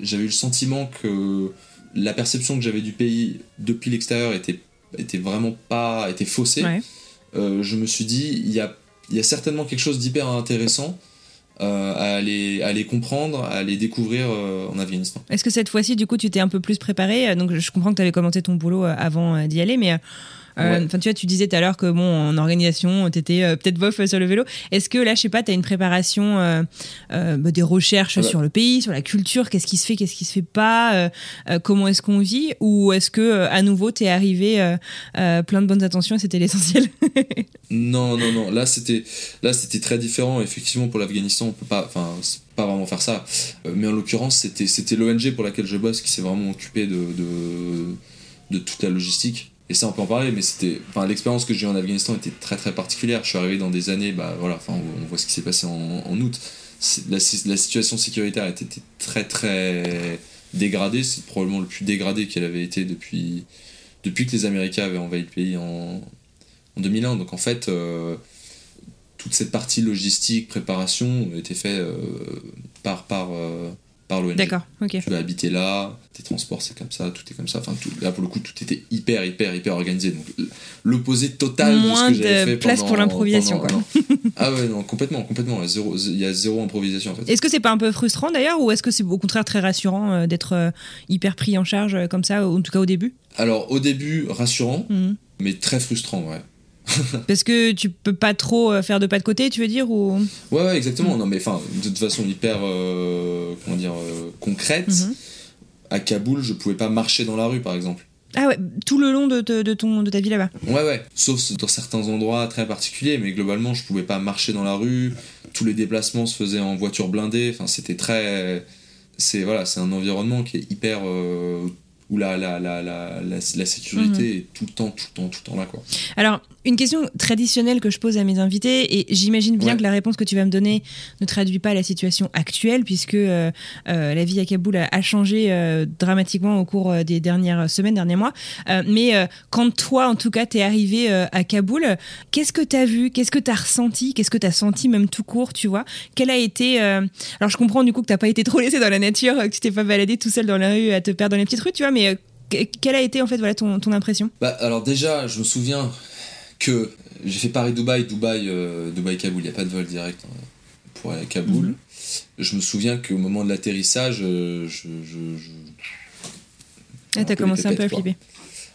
j'avais eu le sentiment que la perception que j'avais du pays depuis l'extérieur était, était vraiment pas était faussée. Euh, je me suis dit, il y a, y a certainement quelque chose d'hyper intéressant euh, à, les, les comprendre, à les découvrir euh, en Afghanistan.
Est-ce que cette fois-ci, du coup, tu t'es un peu plus préparé? Donc, je comprends que tu avais commenté ton boulot euh, avant d'y aller, mais euh, enfin, tu vois, tu disais tout à l'heure que bon, en organisation, tu étais euh, peut-être bof sur le vélo. Est-ce que là, je sais pas, tu as une préparation euh, bah, des recherches sur le pays, sur la culture, qu'est-ce qui se fait, qu'est-ce qui se fait pas, comment est-ce qu'on vit, ou est-ce que à nouveau tu es arrivé plein de bonnes intentions et c'était l'essentiel?
Non, non, non. Là, c'était là, c'était très différent. Effectivement, pour l'Afghanistan, on peut pas, enfin, pas vraiment faire ça. Mais en l'occurrence, c'était c'était l'ONG pour laquelle je bosse qui s'est vraiment occupé de, de, de toute la logistique et ça on peut en parler mais c'était l'expérience que j'ai eue en Afghanistan était très très particulière. Je suis arrivé dans des années bah voilà enfin on voit ce qui s'est passé en, août. La, situation sécuritaire était, très très dégradée. C'est probablement le plus dégradé qu'elle avait été depuis depuis que les Américains avaient envahi le pays en, en 2001 donc en fait euh, toute cette partie logistique préparation était faite euh, par par euh, par l'ONG.
D'accord, ok.
Tu vas habiter là, tes transports c'est comme ça, tout est comme ça. Enfin, tout, là pour le coup, tout était hyper, hyper, hyper organisé. Donc l'opposé total de ce que j'avais fait.
place pour l'improvisation, quoi.
ah ouais, non, complètement, complètement. Il y a zéro improvisation en fait.
Est-ce que c'est pas un peu frustrant d'ailleurs, ou est-ce que c'est au contraire très rassurant euh, d'être euh, hyper pris en charge euh, comme ça, en tout cas au début?
Alors au début, rassurant, mhm. mais très frustrant, ouais.
Parce que tu peux pas trop euh, faire de pas de côté, tu veux dire ou...
Ouais, ouais, exactement. Non, mais enfin, de toute façon hyper, euh, comment dire, euh, concrète. Mhm. À Kaboul, je pouvais pas marcher dans la rue, par exemple.
Ah ouais, tout le long de, de, ton, de ta vie là-bas.
Ouais, ouais. Sauf dans certains endroits très particuliers, mais globalement, je pouvais pas marcher dans la rue. Tous les déplacements se faisaient en voiture blindée. Enfin, c'était très. C'est voilà, c'est un environnement qui est hyper où la, la, la, la, la sécurité mhm. est tout le temps, tout le temps, tout le temps là. Quoi.
Alors, une question traditionnelle que je pose à mes invités, et j'imagine bien que la réponse que tu vas me donner ne traduit pas la situation actuelle, puisque euh, euh, la vie à Kaboul a, changé euh, dramatiquement au cours des dernières semaines, derniers mois. mais quand toi, en tout cas, t'es arrivé à Kaboul, qu'est-ce que t'as vu Qu'est-ce que t'as ressenti Qu'est-ce que t'as senti, même tout court, tu vois? Quelle a été... Alors, je comprends du coup que t'as pas été trop laissé dans la nature, que tu t'es pas baladé tout seul dans la rue à te perdre dans les petites rues, tu vois, mais quelle a été en fait voilà ton, ton impression?
Bah, alors déjà je me souviens que j'ai fait Paris-Dubaï, Dubaï, euh, Dubaï-Kaboul, il n'y a pas de vol direct hein, pour aller à Kaboul. Mhm. Je me souviens qu'au moment de l'atterrissage, euh, je. je, je
ah, t'as commencé un peu à flipper.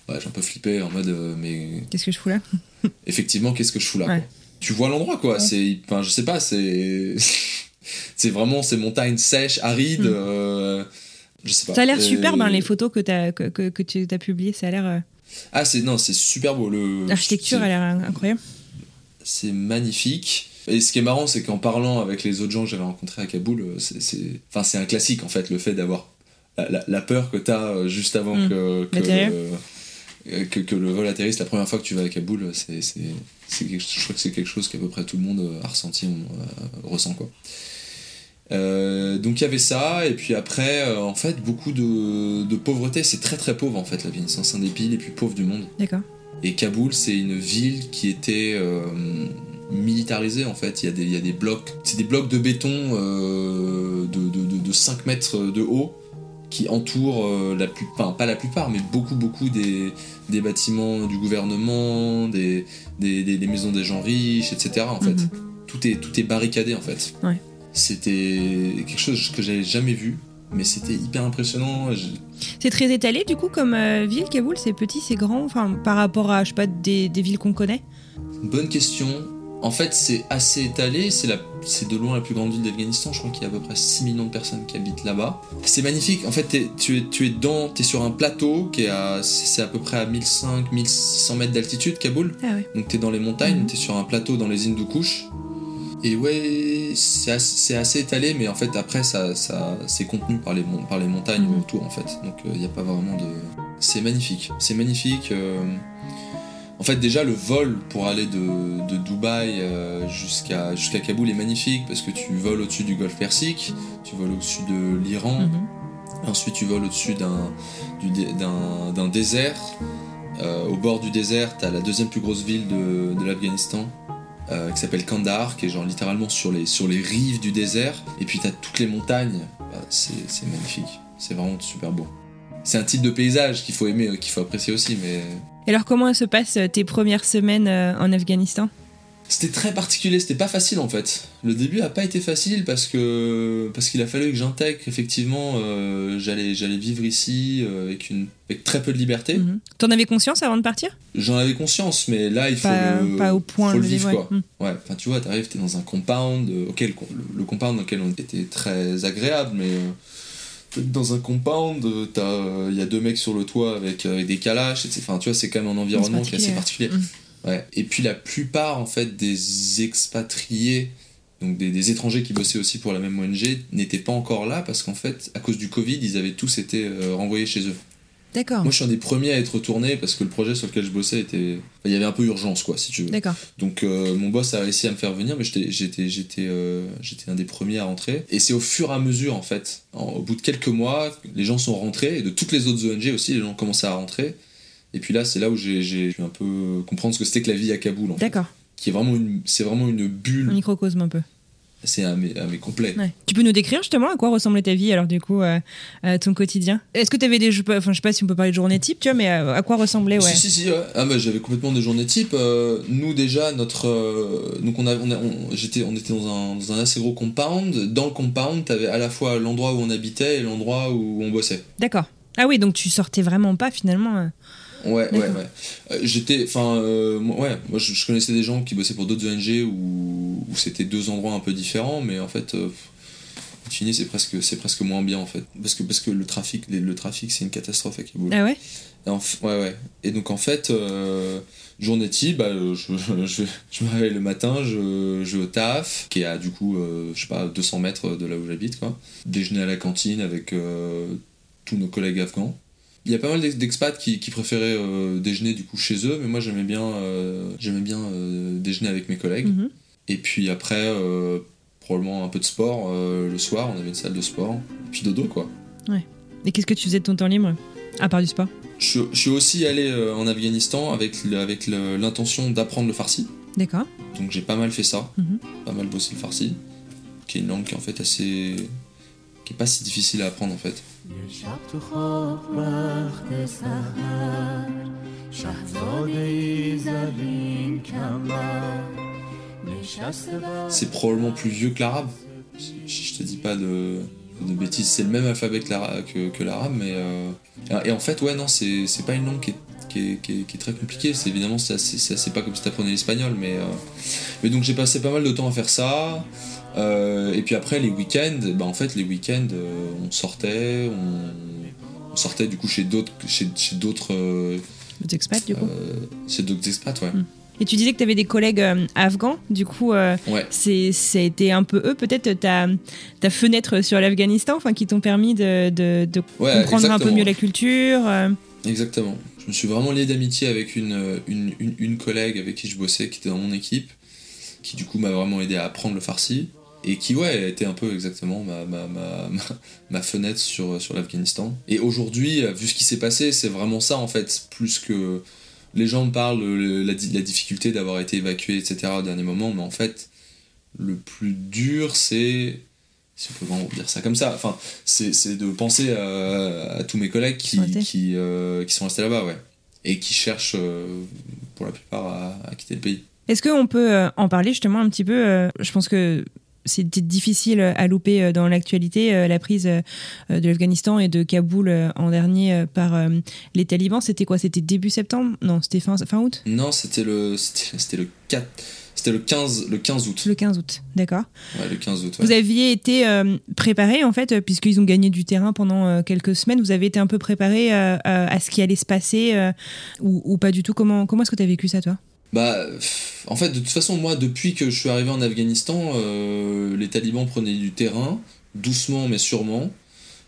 Ouais, j'ai un peu flippé en mode. Euh, mais.
Qu'est-ce que je fous là?
Effectivement, qu'est-ce que je fous là Tu vois l'endroit, quoi. C'est. Enfin, je sais pas, c'est. c'est vraiment ces montagnes sèches, arides. Mm. Je sais pas.
Ça a l'air
Euh,
superbe, hein, les photos que, t'as- que, que, que tu as publiées. Ça a l'air. Euh,
Ah, c'est non, c'est super beau.
L'architecture
c'est-
a l'air incroyable.
c'est magnifique. Et ce qui est marrant, c'est qu'en parlant avec les autres gens que j'avais rencontrés à Kaboul, euh, c'est, enfin, un classique en fait, le fait d'avoir la, la- la peur que tu as juste avant
Mm.
que, que,
L'atterrir.
euh, que, que le vol atterrisse. La première fois que tu vas à Kaboul, c'est, je crois que c'est quelque chose qu'à peu près tout le monde euh, a ressenti, on, euh, ressent quoi. Euh, donc il y avait ça, et puis après, euh, en fait, beaucoup de, de pauvreté. C'est très très pauvre en fait, l'Afghanistan. C'est un des pays les plus pauvres du monde.
D'accord.
Et Kaboul, c'est une ville qui était euh, militarisée en fait. Il y a des, il y a des blocs, c'est des blocs de béton de, de, de- de 5 mètres de haut qui entourent la enfin, pas la plupart, mais beaucoup beaucoup des, des bâtiments du gouvernement, des, des, des- des maisons des gens riches, etc. En fait,
Mhm.
tout est tout est barricadé en fait.
Ouais.
C'était quelque chose que j'avais jamais vu, mais c'était hyper impressionnant.
C'est très étalé du coup comme euh, ville, Kaboul C'est petit, c'est grand Enfin, par rapport à, je sais pas, des, des villes qu'on connaît?
Bonne question. En fait, c'est assez étalé. C'est la, c'est de loin la plus grande ville d'Afghanistan. Je crois qu'il y a à peu près 6 millions de personnes qui habitent là-bas. C'est magnifique. En fait, tu es, tu es dans, t'es sur un plateau qui est à, c'est à peu près à 1500, 1600 mètres d'altitude, Kaboul.
Ah ouais.
Donc t'es dans les montagnes,
Mhm.
t'es sur un plateau dans les Hindou-Kush. Et ouais, c'est assez, étalé, mais en fait après ça, ça c'est contenu par les, mon- par les montagnes
Mhm.
autour en fait. Donc il n'y a pas vraiment de. C'est magnifique, c'est magnifique. euh, En fait déjà le vol pour aller de, de Dubaï euh, jusqu'à jusqu'à Kaboul est magnifique parce que tu voles au-dessus du golfe Persique, tu voles au-dessus de l'Iran,
Mhm.
Ensuite, tu voles au-dessus d'un, du dé- d'un, d'un désert. Euh, au bord du désert, tu as la deuxième plus grosse ville de, de l'Afghanistan, euh, qui s'appelle Kandahar, qui est genre littéralement sur les, rives du désert. Et puis tu as toutes les montagnes. Bah, c'est, magnifique. C'est vraiment super beau. C'est un type de paysage qu'il faut aimer, euh, qu'il faut apprécier aussi, mais
Et alors, comment se passent euh, tes premières semaines en Afghanistan?
C'était très particulier, c'était pas facile en fait. Le début a pas été facile parce que parce qu'il a fallu que j'intègre effectivement euh, j'allais j'allais vivre ici euh, avec une avec très peu de liberté.
Mhm. T'en avais conscience avant de partir?
J'en avais conscience, mais là il faut
pas,
le,
pas au point
faut le vivre
ouais.
quoi.
Mhm.
Ouais, enfin tu vois, t'arrives, t'es dans un compound, euh, auquel le, le compound dans lequel on était très agréable, mais dans un compound, il y a deux mecs sur le toit avec, avec des calaches, etc. Enfin tu vois, c'est quand même un environnement qui est assez particulier.
Mhm.
Ouais. Et puis la plupart en fait des expatriés, donc des, des étrangers qui bossaient aussi pour la même ONG, n'étaient pas encore là parce qu'en fait, à cause du Covid, ils avaient tous été euh, renvoyés chez eux.
D'accord.
Moi, je suis un des premiers à être retourné parce que le projet sur lequel je bossais était, enfin, il y avait un peu urgence quoi, si tu veux.
D'accord.
Donc euh, mon boss a réussi à me faire venir, mais j'étais j'étais j'étais euh, j'étais un des premiers à rentrer. Et c'est au fur et à mesure en fait, En- au bout de quelques mois, les gens sont rentrés et de toutes les autres ONG aussi, les gens ont commencé à rentrer. Et puis là, c'est là où j'ai pu un peu comprendre ce que c'était que la vie à Kaboul.
D'accord.
Qui est vraiment une, c'est vraiment une
Un
bulle.
microcosme un peu.
C'est un mais, un mais complet.
Ouais. Tu peux nous décrire justement à quoi ressemblait ta vie alors du coup euh, euh, ton quotidien? Est-ce que tu avais des je enfin je sais pas si on peut parler de journée type tu vois mais euh, à quoi ressemblait ouais?
Si, si, si, ouais. Ah, bah, j'avais complètement des journées type. Euh, nous, déjà, notre. euh, donc, on, a, on, a- on- j'étais, on était dans un, dans un assez gros compound. Dans le compound, t'avais à la fois l'endroit où on habitait et l'endroit où on bossait.
D'accord. Ah oui donc tu sortais vraiment pas finalement.
Ouais, ouais, ouais. Euh, j'étais. Enfin, euh, ouais, moi, je, je connaissais des gens qui bossaient pour d'autres ONG où, où c'était deux endroits un peu différents, mais en fait. Euh, in fine, c'est presque, c'est presque moins bien en fait. Parce que, parce que le trafic, le, le trafic c'est une catastrophe à Kaboul.
Ah ouais?
Et en f- ouais, ouais. Et donc en fait, euh, journée type, bah, je, je, je me réveille le matin, je, je vais au taf, qui est à du coup, je sais pas, 200 mètres de là où j'habite, quoi. Déjeuner à la cantine avec tous nos collègues afghans. Il y a pas mal d'ex- d'expats qui, qui préféraient euh, déjeuner du coup chez eux, mais moi j'aimais bien, euh, j'aimais bien euh, déjeuner avec mes collègues.
Mhm.
Et puis après, probablement un peu de sport le soir, on avait une salle de sport. Et puis dodo, quoi.
Et qu'est-ce que tu faisais de ton temps libre À part du sport?
Je, je suis aussi allé en Afghanistan avec, avec l'intention d'apprendre le farsi.
D'accord.
Donc j'ai pas mal fait ça,
Mhm.
pas mal bossé le farsi, qui est une langue qui est en fait assez. qui est pas si difficile à apprendre en fait.
یه شب تو خواب وقت سهر شهزاده ای زدیم کمر نشسته بر
C'est probablement plus vieux que l'arabe. Si je te dis pas de, de bêtises, c'est le même alphabet que l'ara- que, que l'arabe, mais. euh, Et en fait, ouais, non, c'est c'est pas une langue qui est, qui est, qui est- qui est très compliquée. C'est évidemment, c'est assez- c'est c'est pas comme si t'apprenais l'espagnol, mais. euh, Mais donc j'ai passé pas mal de temps à faire ça. Euh, et puis après, les week-ends, bah, en fait, les week-ends, euh, on sortait, on, on sortait du coup chez d'autres, chez, chez d'autres, euh,
Des expats, du coup.
chez d'autres expats, ouais.
Mm. Et tu disais que tu avais des collègues afghans, du coup,
Ouais.
c'est, ça a été un peu eux, peut-être, ta, ta fenêtre sur l'Afghanistan, enfin, qui t'ont permis de, de, de
Ouais,
comprendre un peu mieux la culture.
Exactement. Je me suis vraiment lié d'amitié avec une, une, une, une collègue avec qui je bossais, qui était dans mon équipe, qui du coup m'a vraiment aidé à apprendre le farsi, et qui, ouais, était un peu exactement ma, ma, ma, ma, fenêtre sur, sur l'Afghanistan. Et aujourd'hui, vu ce qui s'est passé, c'est vraiment ça en fait, plus que. Les gens me parlent de la, di- la difficulté d'avoir été évacué, etc. au dernier moment, mais en fait, le plus dur, c'est. Si on peut vraiment dire ça comme ça, enfin, c'est de penser à, à tous mes collègues qui,
Qui sont restés.
qui, euh, qui sont restés là-bas, ouais. Et qui cherchent, euh, pour la plupart, à, à quitter le pays.
Est-ce qu'on peut euh, en parler justement un petit peu euh, Je pense que c'était difficile à louper euh, dans l'actualité euh, la prise euh, de l'Afghanistan et de Kaboul en dernier par les talibans. C'était quoi? C'était début septembre? Non, c'était fin, fin août?
Non, c'était le, c'était le 4, c'était le 15, le 15 août.
Le 15 août, d'accord.
Ouais, le 15 août, ouais.
Vous aviez été euh, préparé en fait, puisqu'ils ont gagné du terrain pendant euh, quelques semaines. Vous avez été un peu préparé euh, à ce qui allait se passer ou, ou pas du tout? Comment, comment est-ce que tu as vécu ça, toi?
Bah, en fait, de toute façon, moi, depuis que je suis arrivé en Afghanistan, euh, les talibans prenaient du terrain, doucement mais sûrement.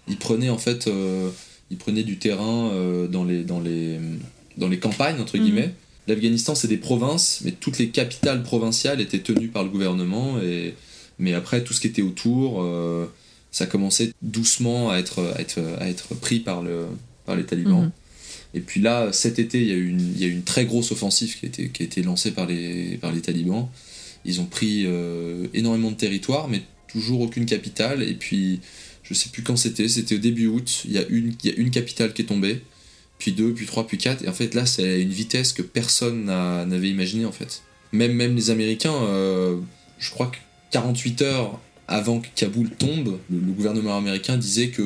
Ils prenaient en fait, euh, ils prenaient du terrain euh, dans les dans les dans les campagnes entre
Mhm.
guillemets. L'Afghanistan, c'est des provinces, mais toutes les capitales provinciales étaient tenues par le gouvernement. Et mais après, tout ce qui était autour, euh, ça commençait doucement à être à être à être pris par le par les talibans.
Mhm.
Et puis là, cet été, il y a eu une, très grosse offensive qui a été, lancée par les, talibans. Ils ont pris euh, énormément de territoire, mais toujours aucune capitale. Et puis, je sais plus quand c'était, c'était au début août. Il y, a une, capitale qui est tombée, puis deux, puis trois, puis quatre. Et en fait, là, c'est à une vitesse que personne n'a- n'avait imaginé en fait. Même, même les Américains, euh, je crois que 48 heures avant que Kaboul tombe, le, le gouvernement américain disait que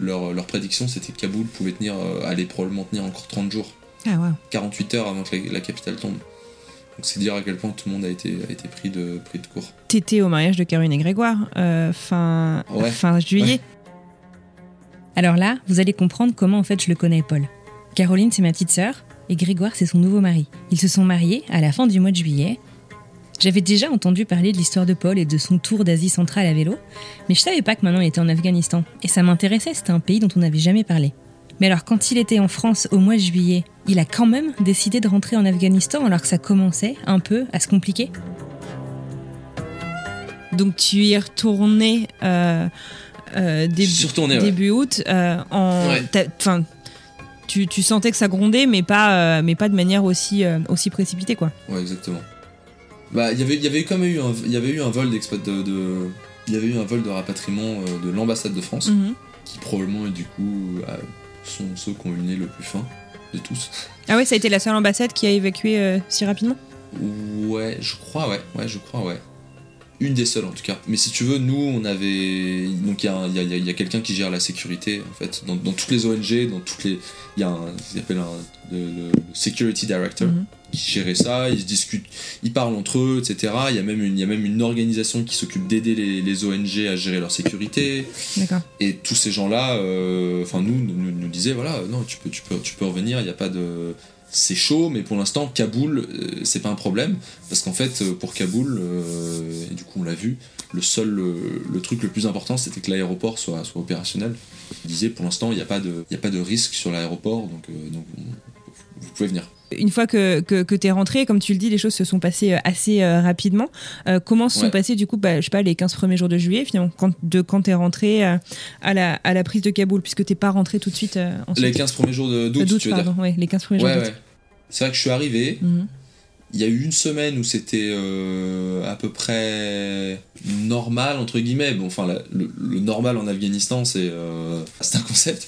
leur, leur prédiction c'était que Kaboul pouvait tenir, euh, allait probablement tenir encore 30 jours.
Ah ouais.
48 heures avant que la, la capitale tombe. Donc c'est dire à quel point tout le monde a été, a été pris, de, pris de court.
T'étais au mariage de Caroline et Grégoire euh, fin,
Ouais.
fin juillet.
Alors là, vous allez comprendre comment en fait je le connais, Paul. Caroline, c'est ma petite sœur, et Grégoire, c'est son nouveau mari. Ils se sont mariés à la fin du mois de juillet. J'avais déjà entendu parler de l'histoire de Paul et de son tour d'Asie centrale à vélo, mais je savais pas que maintenant il était en Afghanistan. Et ça m'intéressait, c'était un pays dont on n'avait jamais parlé. Mais alors, quand il était en France au mois de juillet, il a quand même décidé de rentrer en Afghanistan alors que ça commençait un peu à se compliquer.
Donc tu y es retourné euh, euh, début,
Je suis retourné, ouais.
début août. euh, en,
Ouais.
tu, tu sentais que ça grondait, mais pas, euh, mais pas de manière aussi, euh, aussi précipitée, quoi.
Ouais, exactement. Bah, il y avait, il y avait quand même eu un, il y avait eu un vol d'expat de, de- il y avait eu un vol de rapatriement euh, de l'ambassade de France,
Mhm.
qui probablement du coup euh, sont ceux qui ont eu le nez le plus fin de tous.
Ah ouais, ça a été la seule ambassade qui a évacué euh, si rapidement?
Ouais, je crois, ouais, ouais, je crois, ouais. Une des seules en tout cas. Mais si tu veux, nous, on avait. Donc il y a, il y a- il y a- il y a quelqu'un qui gère la sécurité, en fait. Dans, dans toutes les ONG, dans toutes les. Il y a un. Le, le- le Security Director
Mhm.
Qui gérait ça, ils se discutent, ils parlent entre eux, etc. Il y a même une, il y a même une organisation qui s'occupe d'aider les, les ONG à gérer leur sécurité. Et tous ces gens-là, euh, enfin nous, nous, nous disaient voilà, non, tu peux, tu peux, tu peux revenir. Il n'y a pas de, c'est chaud, mais pour l'instant, Kaboul, euh, c'est pas un problème parce qu'en fait, euh, pour Kaboul, euh, et du coup, on l'a vu, le seul, le truc le plus important, c'était que l'aéroport soit, soit opérationnel. Ils disaient pour l'instant, il n'y a pas de, il y a pas de risque sur l'aéroport, donc, euh, donc on- vous pouvez venir.
Une fois que, que, que tu es rentré, comme tu le dis, les choses se sont passées euh, assez euh, rapidement. Euh, comment se sont passés, du coup, bah, je sais pas, les 15 premiers jours de juillet, finalement, quand, de quand tu es rentré euh, à, la, à la prise de Kaboul, puisque t'es pas rentré tout de suite ensuite?
Les 15 premiers jours d'août, tu veux dire?
ouais, les 15 premiers
Ouais,
jours
ouais. C'est vrai que je suis arrivé.
Mhm.
Il y a eu une semaine où c'était à peu près normal, entre guillemets. Bon, enfin, la- le, le normal en Afghanistan, c'est c'est un concept.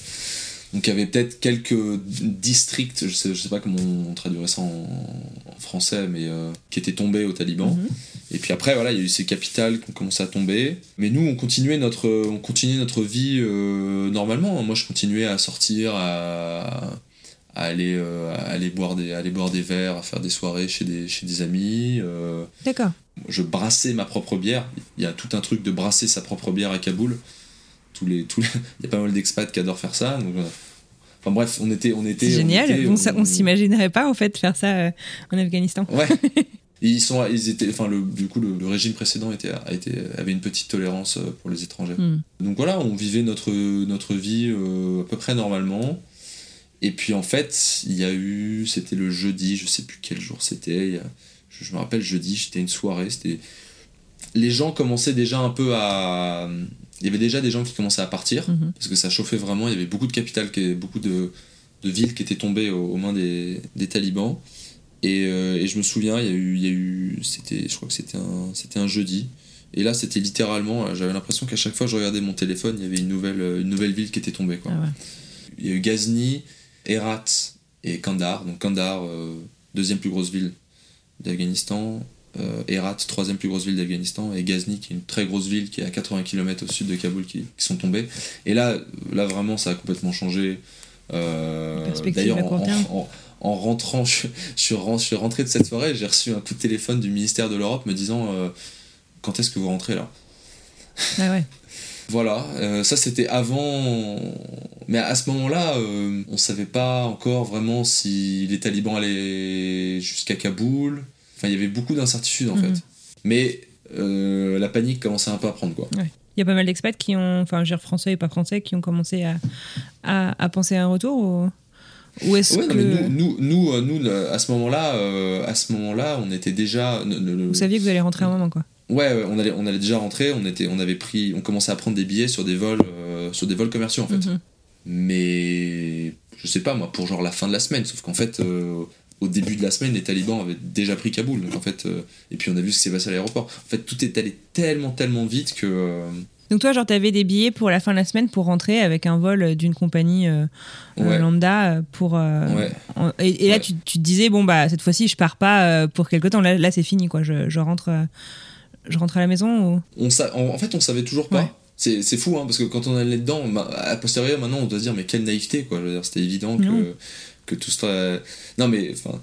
Donc, il y avait peut-être quelques districts, je sais, je sais pas comment on traduirait ça en, en français, mais euh, qui étaient tombés aux talibans.
Mhm.
Et puis après, voilà, il y a eu ces capitales qui ont commencé à tomber. Mais nous, on continuait notre, on continuait notre vie euh, normalement. Moi, je continuais à sortir, à, à aller, euh, à aller, boire des, à aller boire des verres, à faire des soirées chez des, chez des amis.
D'accord.
je brassais ma propre bière. Il y a tout un truc de brasser sa propre bière à Kaboul. Tous les, tous les- Il y a pas mal d'expats qui adorent faire ça. donc, euh, Enfin bref, on était. On était on
génial.
était-
on ça- on s'imaginerait pas en fait faire ça euh, en Afghanistan.
Ouais. Ils sont, ils étaient, enfin le, du coup le, le régime précédent était, a été, avait une petite tolérance euh, pour les étrangers.
Hmm.
Donc voilà, on vivait notre, notre vie euh, à peu près normalement. Et puis en fait, il y a eu, c'était le jeudi, je sais plus quel jour c'était. Je, je me rappelle jeudi, c'était une soirée. C'était les gens commençaient déjà un peu à, il y avait déjà des gens qui commençaient à partir
Mhm.
parce que ça chauffait vraiment. Il y avait beaucoup de capitales, qui, beaucoup de, de villes qui étaient tombées aux, aux mains des, des talibans. Et, euh, et je me souviens, il y a eu, il y a eu c'était, je crois que c'était un, c'était un jeudi. Et là, c'était littéralement, j'avais l'impression qu'à chaque fois que je regardais mon téléphone, il y avait une nouvelle, une nouvelle ville qui était tombée. Quoi.
Ah ouais.
Il y a eu Ghazni, Herat et Kandahar. Donc Kandahar, euh, deuxième plus grosse ville d'Afghanistan. Euh, Herat, troisième plus grosse ville d'Afghanistan. Et Ghazni, qui est une très grosse ville qui est à 80 km au sud de Kaboul, qui, qui sont tombées. Et là, là vraiment, ça a complètement changé. Euh, D'ailleurs, en, en- en rentrant, je, je suis rentré de cette soirée, j'ai reçu un coup de téléphone du ministère de l'Europe me disant euh, quand est-ce que vous rentrez là?
Ah ouais.
voilà, euh, ça c'était avant. Mais à ce moment-là, euh, on savait pas encore vraiment si les talibans allaient jusqu'à Kaboul. Enfin, il y avait beaucoup d'incertitudes en
Mhm.
fait. Mais euh, la panique commençait un peu à prendre quoi.
Il y a pas mal d'expats qui ont, enfin, je veux dire français et pas français, qui ont commencé à, à, à penser à un retour ou, ou est-ce
Ouais,
que
mais nous, nous, nous, euh, nous, à ce moment-là, euh, à ce moment-là, on était déjà. ne- ne-
vous saviez que vous allez rentrer un moment quoi
Ouais, ouais, on allait, on allait déjà rentrer. On était, on avait pris, on commençait à prendre des billets sur des vols, euh, sur des vols commerciaux en fait.
Mhm.
Mais je sais pas moi, pour genre la fin de la semaine. Sauf qu'en fait, au début de la semaine, les talibans avaient déjà pris Kaboul. Donc en fait, euh, et puis on a vu ce qui s'est passé à l'aéroport. En fait, tout est allé tellement, tellement vite que. euh,
Donc toi, genre, t'avais des billets pour la fin de la semaine pour rentrer avec un vol d'une compagnie euh,
Ouais.
lambda pour.
Ouais.
en- et, et là,
Ouais.
tu, tu te disais bon bah cette fois-ci, je pars pas pour quelque temps. Là, là c'est fini quoi. Je, je rentre, je rentre à la maison. Ou...
on en, en fait, on savait toujours pas. C'est, fou, hein, parce que quand on allait dedans, à posteriori, maintenant, on doit se dire, mais quelle naïveté, quoi. C'était évident
Non.
Que, tout serait. Non, mais, enfin,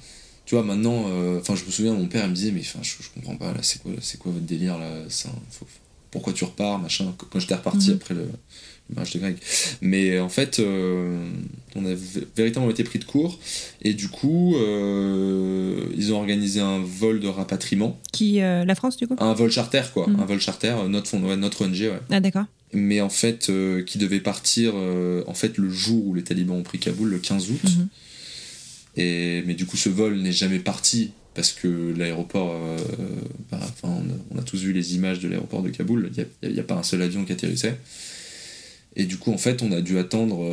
tu vois, maintenant, euh, enfin, je me souviens, mon père, il me disait, mais, enfin, je, je comprends pas, là, c'est quoi, c'est quoi votre délire, là ça, faut- pourquoi tu repars, machin, quand j'étais reparti
Mhm.
après le, le mariage de Greg. Mais en fait, euh, on a véritablement été pris de court, et du coup, euh, ils ont organisé un vol de rapatriement,
Qui euh, la France du coup?
Un vol charter, quoi,
Mhm.
un vol charter, euh, notre, fond, ouais, notre ONG, ouais
Ah d'accord.
mais en fait euh, qui devait partir euh, en fait le jour où les talibans ont pris Kaboul le 15 août
Mhm.
Et mais du coup ce vol n'est jamais parti parce que l'aéroport euh, bah, enfin, on, a, on a tous vu les images de l'aéroport de Kaboul. Il n'y a, pas un seul avion qui atterrissait. Et du coup en fait on a dû attendre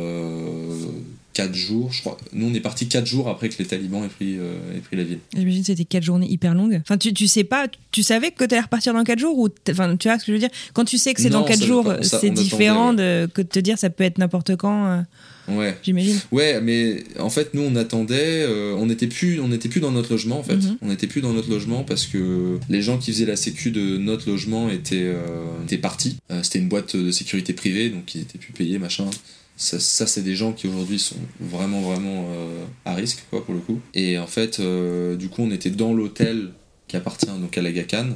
4 jours je crois. Nous on est parti 4 jours après que les talibans aient pris, euh, aient pris la ville
J'imagine que c'était quatre journées hyper longues. Enfin, tu, tu sais pas, tu savais que t'allais repartir dans quatre jours ou enfin, tu vois ce que je veux dire? Quand tu sais que c'est dans
on
quatre
savait
jours, c'est différent de, que de te dire ça peut être n'importe quand.
Ouais
J'imagine.
Ouais, mais en fait, nous, on attendait, euh, on n'était plus, on n'était plus dans notre logement, en fait.
Mhm.
On n'était plus dans notre logement parce que les gens qui faisaient la sécu de notre logement étaient, euh, étaient partis. Euh, C'était une boîte de sécurité privée, donc ils étaient plus payés, machin. Ça, ça, c'est des gens qui aujourd'hui sont vraiment, vraiment euh, à risque, quoi, pour le coup. Et en fait, euh, du coup, on était dans l'hôtel qui appartient donc à l'Aga Khan,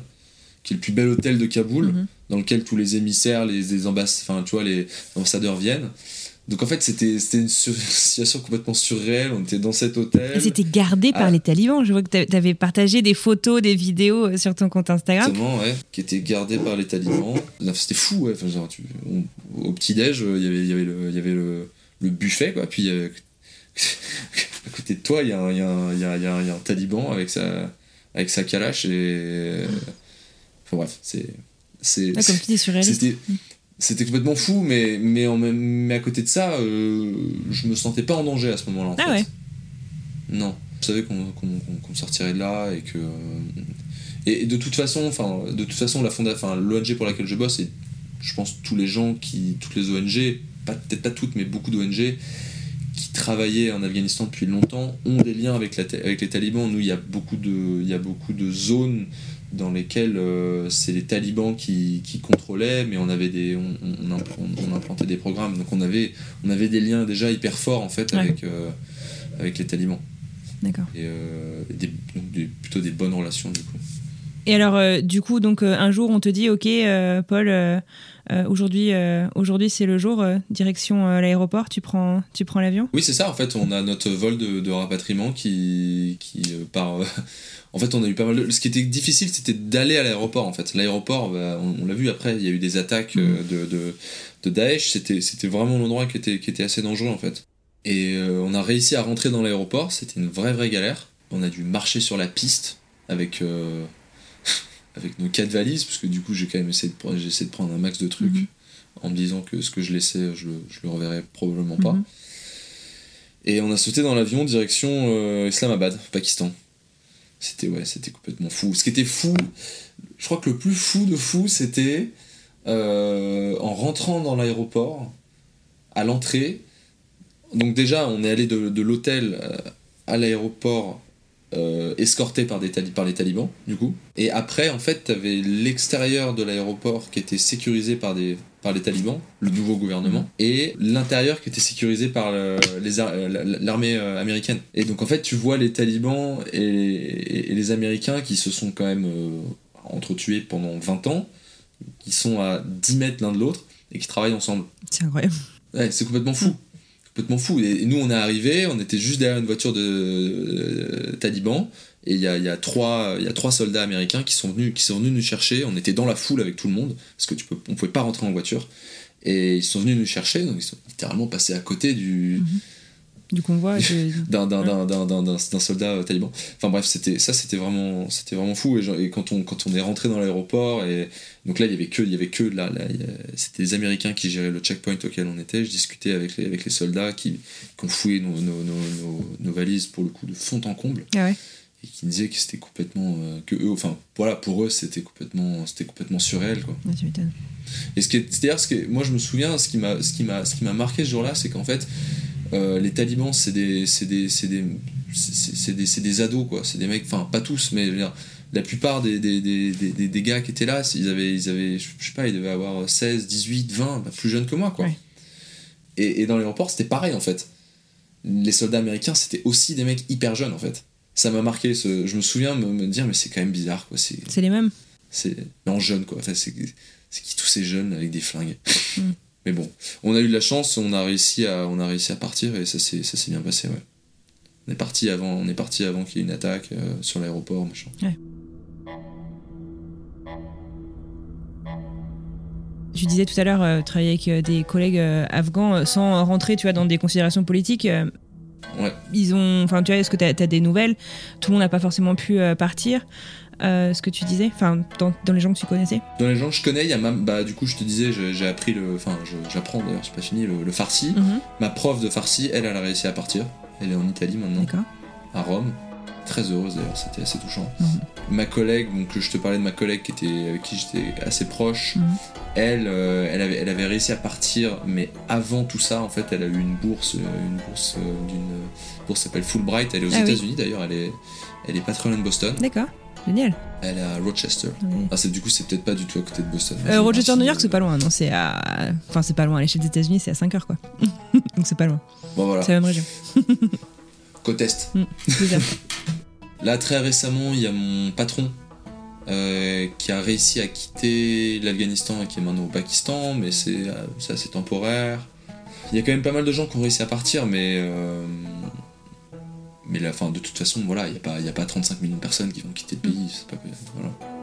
qui est le plus bel hôtel de Kaboul
Mhm.
dans lequel tous les émissaires, les, enfin, tu vois, les ambassadeurs viennent. Donc en fait, c'était c'était une sur- situation complètement surréelle. On était dans cet hôtel.
Et c'était gardé par
Ah.
les talibans. Je vois que t'a- t'avais partagé des photos, des vidéos euh, sur ton compte Instagram.
Exactement, ouais, qui était gardé par les talibans. C'était fou, ouais. Enfin, genre, tu- on- au petit-déj, euh, il y avait, y avait, le, y avait le, le buffet, quoi. Puis euh, à côté de toi, il y, a un- il y, y, a, un- taliban avec sa, avec sa calache. Et. Enfin bref, c'est. c'est
Ah, comme tu dis, surréaliste.
C'était c'était complètement fou, mais, mais, en mais à côté de ça, euh, je me sentais pas en danger à ce moment-là. en
Ah
fait.
ouais.
Non. Je savais qu'on qu'on sortirait de là et que. Et, et de toute façon, enfin, de toute façon, la fonda, enfin, l'ONG pour laquelle je bosse, et je pense tous les gens qui, toutes les ONG, peut-être pas toutes, mais beaucoup d'ONG qui travaillaient en Afghanistan depuis longtemps ont des liens avec, la, avec les talibans. Nous, il y a beaucoup de, il y a beaucoup de zones dans lesquelles euh, c'est les talibans qui, qui contrôlaient, mais on avait des, on, on, impl- on implantait des programmes, donc on avait, on avait des liens déjà hyper forts en fait
Ouais.
avec, euh, avec les talibans.
D'accord.
Et des, plutôt des bonnes relations du coup.
Et alors, du coup, donc un jour, on te dit, ok, Paul, aujourd'hui, aujourd'hui c'est le jour, direction l'aéroport, tu prends, tu prends l'avion?
Oui, c'est ça. En fait, on a notre vol de, de rapatriement qui, qui part en fait, on a eu pas mal de... Ce qui était difficile, c'était d'aller à l'aéroport, en fait. L'aéroport, bah, on, l'a vu après, il y a eu des attaques euh, mm. de, de, de, Daesh. C'était, c'était vraiment l'endroit qui était, qui était assez dangereux, en fait. Et euh, on a réussi à rentrer dans l'aéroport. C'était une vraie, vraie galère. On a dû marcher sur la piste avec, euh, avec nos quatre valises, parce que du coup, j'ai quand même essayé de, j'ai essayé de prendre un max de trucs mm-hmm. en me disant que ce que je laissais, je, je le reverrais probablement pas. Mm-hmm. Et on a sauté dans l'avion direction Islamabad, Pakistan. C'était ouais, c'était complètement fou. Ce qui était fou, je crois que le plus fou de fou, c'était euh, en rentrant dans l'aéroport, à l'entrée. Donc déjà, on est allé de, l'hôtel euh, à l'aéroport euh, escorté par, par les talibans, du coup. Et après, en fait, tu avais l'extérieur de l'aéroport qui était sécurisé par, des, par les talibans, le nouveau gouvernement, et l'intérieur qui était sécurisé par l'armée euh, américaine. Et donc, en fait, tu vois les talibans et, les Américains qui se sont quand même euh, entretués pendant 20 ans, qui sont à 10 mètres l'un de l'autre et qui travaillent ensemble.
C'est incroyable.
Ouais, c'est complètement fou complètement fou. Et, nous, on est arrivé, on était juste derrière une voiture de euh, talibans, et il y a, y, a trois, y a trois soldats américains qui sont, venus, qui sont venus nous chercher. On était dans la foule avec tout le monde, parce que tu peux, on pouvait pas rentrer en voiture. Et ils sont venus nous chercher, donc ils sont littéralement passés à côté du.
Mhm du convoi
d'un soldat euh, taliban enfin bref c'était ça c'était vraiment c'était vraiment fou et, quand on quand on est rentré dans l'aéroport et donc là il y avait que il y avait que là, c'était les américains qui géraient le checkpoint auquel on était je discutais avec les avec les soldats qui, qui ont fouillé nos, nos, nos, nos, valises pour le coup de fond en comble
ah
et qui disaient que c'était complètement euh, que eux enfin voilà pour eux c'était complètement c'était complètement surréel quoi
tu
et ce qui c'est à dire ce que moi je me souviens ce qui m'a ce qui m'a ce qui m'a marqué ce jour-là c'est qu'en fait euh, les talibans, c'est des, des, des, des, ados, quoi. C'est des mecs, enfin, pas tous, mais la plupart des, des, gars qui étaient là, ils avaient, ils avaient, je sais pas, ils devaient avoir 16, 18, 20, plus jeunes que moi, quoi. Et, et, dans l'aéroport, c'était pareil, en fait. Les soldats américains, c'était aussi des mecs hyper jeunes, en fait. Ça m'a marqué, ce, je me souviens me, me dire, mais c'est quand même bizarre, quoi.
C'est les mêmes
C'est en jeunes, quoi. Enfin, c'est qui tous ces jeunes avec des flingues mm. Mais bon, on a eu de la chance, on a réussi à, on a réussi à partir et ça s'est, ça s'est bien passé, ouais. On est parti avant, on est parti avant qu'il y ait une attaque euh, sur l'aéroport, machin.
Ouais. Tu disais tout à l'heure euh, travailler avec euh, des collègues afghans sans rentrer, tu vois, dans des considérations politiques.
Ouais.
Ils ont, enfin, tu vois, est-ce que tu as, des nouvelles? Tout le monde n'a pas forcément pu partir. Euh, ce que tu disais Enfin, dans, les gens que tu connaissais?
Dans les gens que je connais, il y a ma, bah, du coup, je te disais, j'ai appris le. Enfin, j'apprends d'ailleurs, c'est pas fini, le, farsi. Mhm. Ma prof de farsi, elle, elle a réussi à partir. Elle est en Italie maintenant. À Rome. Très heureuse d'ailleurs, c'était assez touchant. Mhm. Ma collègue, donc je te parlais de ma collègue qui était, avec qui j'étais assez proche, mhm. elle, euh, elle, avait, elle avait réussi à partir, mais avant tout ça, en fait, elle a eu une bourse, euh, une bourse d'une bourse s'appelle Fulbright. Elle est aux ah États-Unis d'ailleurs, elle est, elle est loin de Boston.
D'accord. Génial.
Elle est à Rochester. Ah, c'est du coup, c'est peut-être pas du tout à côté de Boston.
Euh, Rochester, New York, c'est pas loin. Non, c'est à. Enfin, c'est pas loin. À l'échelle des États-Unis, c'est à 5 heures, quoi. Donc, c'est pas loin.
Bon, voilà.
C'est la même région.
Côte Est. Mm, Là, très récemment, il y a mon patron euh, qui a réussi à quitter l'Afghanistan et qui est maintenant au Pakistan, mais c'est euh, assez temporaire. Il y a quand même pas mal de gens qui ont réussi à partir, mais. Euh, mais la, fin, de toute façon, voilà, il n'y a, pas, a pas 35 millions de personnes qui vont quitter le pays. Pas, voilà.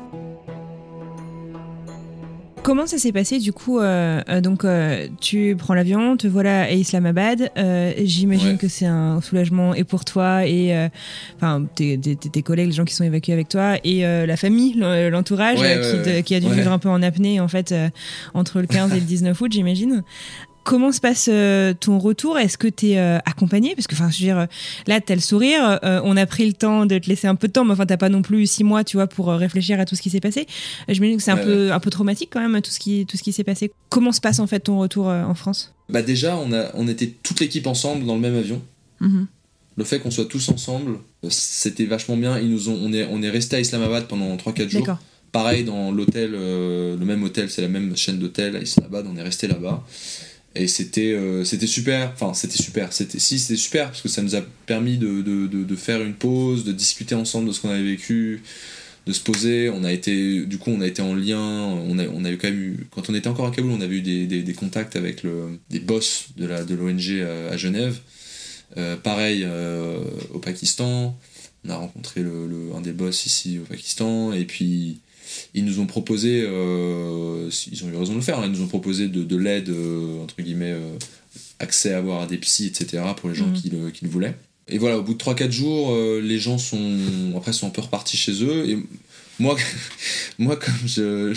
Comment ça s'est passé du coup euh, euh, Donc euh, tu prends l'avion, te voilà à Islamabad. J'imagine que c'est un soulagement et pour toi et enfin tes, tes, collègues, les gens qui sont évacués avec toi et la famille, l'entourage qui, qui, a dû vivre un peu en apnée en fait entre le 15 et le 19 août, j'imagine. Comment se passe euh, ton retour? Est-ce que tu es euh, accompagné Parce que, enfin, je veux dire, là, tu as le sourire, euh, on a pris le temps de te laisser un peu de temps, mais enfin, t'as pas non plus six mois, tu vois, pour réfléchir à tout ce qui s'est passé. J'imagine que c'est un, peu, un peu traumatique quand même, tout ce qui, tout ce qui s'est passé. Comment se passe en fait ton retour en France?
Bah, déjà, on, a, on était toute l'équipe ensemble dans le même avion.
Mm-hmm.
Le fait qu'on soit tous ensemble, c'était vachement bien. Ils nous ont, on est, on est resté à Islamabad pendant 3-4 jours. Pareil dans l'hôtel, le même hôtel, c'est la même chaîne d'hôtel à Islamabad, on est resté là-bas. Et c'était euh, c'était super, enfin c'était super, c'était si c'était super parce que ça nous a permis de, faire une pause, de discuter ensemble de ce qu'on avait vécu, de se poser. On a été, du coup, on a été en lien. On a, eu quand on était encore à Kaboul, on avait eu des, contacts avec des boss de la de l'ONG à, Genève. Euh, pareil euh, au Pakistan, on a rencontré le, un des boss ici au Pakistan et puis ils nous ont proposé, euh, ils ont eu raison de le faire, hein, ils nous ont proposé de, de l'aide, euh, entre guillemets, euh, accès à avoir des psys, etc., pour les gens mhm. qui, le, qui, le, voulaient. Et voilà, au bout de 3-4 jours, les gens sont, après, sont un peu repartis chez eux. Et moi, moi comme je,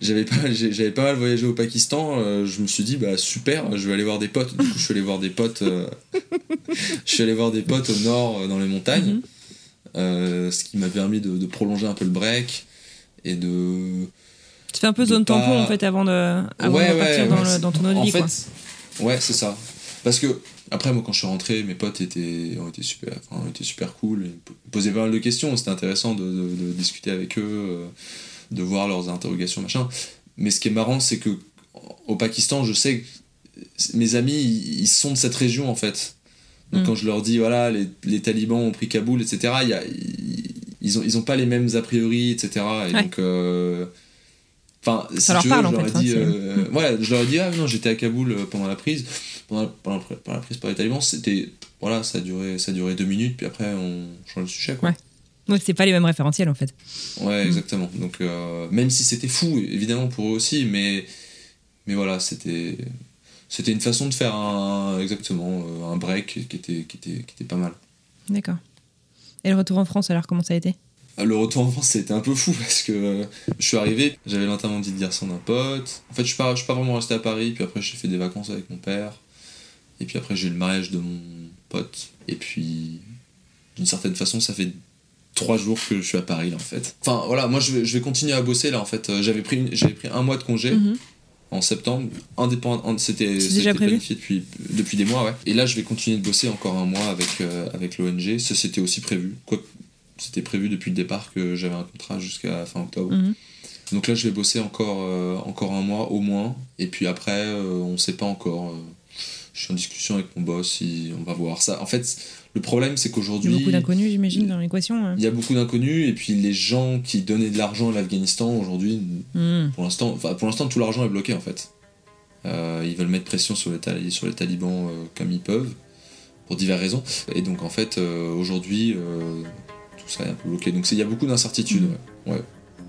j'avais pas, j'avais pas mal voyagé au Pakistan, je me suis dit, bah super, je vais aller voir des potes. Du coup, je suis allé voir des potes, je suis allé voir des potes au nord, dans les montagnes. Mhm. ce qui m'a permis de, de, prolonger un peu le break et de.
Tu fais un peu zone tampon en fait avant de, avant de partir dans, dans, ton autre vie. Fait,
Ouais, c'est ça. Parce que, après, moi, quand je suis rentré, mes potes étaient, ont, été super, enfin, ont été super cool. Ils posaient pas mal de questions. C'était intéressant de, de, discuter avec eux, euh, de voir leurs interrogations, machin. Mais ce qui est marrant, c'est que au Pakistan, je sais que mes amis, ils sont de cette région, en fait. Donc, mm. quand je leur dis, voilà, les, les, talibans ont pris Kaboul, etc., il y a, ils ont, ils ont pas les mêmes a priori, etc. Et donc. Euh, enfin,
ça leur parle,
je
leur
ai dit, euh, ouais, je leur ai dit, ah non, j'étais à Kaboul euh, pendant la prise. Pendant la, pendant la, prise par les talibans, c'était. Voilà, ça a, duré, ça a duré deux minutes, puis après, on change le sujet, quoi.
Ouais. Ouais, c'est pas les mêmes référentiels en fait.
Ouais, mm. exactement. Donc, même si c'était fou, évidemment, pour eux aussi, mais, mais voilà, c'était c'était une façon de faire un, exactement un break qui était, qui était, qui était pas mal.
D'accord. Et le retour en France, alors, comment ça a été?
Ah, le retour en France, c'était un peu fou parce que euh, je suis arrivé, j'avais l'enterrement de garçon d'un pote. En fait, je suis pas, je suis pas vraiment resté à Paris, puis après, j'ai fait des vacances avec mon père. Et puis après, j'ai eu le mariage de mon pote. Et puis, d'une certaine façon, ça fait trois jours que je suis à Paris, là, en fait. Enfin, voilà, moi, je vais, je vais continuer à bosser, là, en fait. Euh, j'avais pris, j'avais pris un mois de congé. Mhm en septembre, indépendant, c'était planifié depuis, depuis des mois, ouais. Et là, je vais continuer de bosser encore un mois avec, euh, avec l'ONG. Ça, c'était aussi prévu. Quoi, c'était prévu depuis le départ que j'avais un contrat jusqu'à fin octobre. Mhm. Donc là, je vais bosser encore, euh, encore un mois au moins. Et puis après, euh, on sait pas encore. je suis en discussion avec mon boss, on va voir ça. En fait, le problème, c'est qu'aujourd'hui.
Il y a beaucoup d'inconnus, j'imagine, dans l'équation. Hein.
Il y a beaucoup d'inconnus, et puis les gens qui donnaient de l'argent à l'Afghanistan aujourd'hui, hmm. pour l'instant, enfin, pour l'instant, tout l'argent est bloqué en fait. Euh, ils veulent mettre pression sur les, sur les talibans euh, comme ils peuvent, pour diverses raisons. Et donc en fait, euh, aujourd'hui, tout ça est un peu bloqué. Donc il y a beaucoup d'incertitudes. Hmm. Ouais.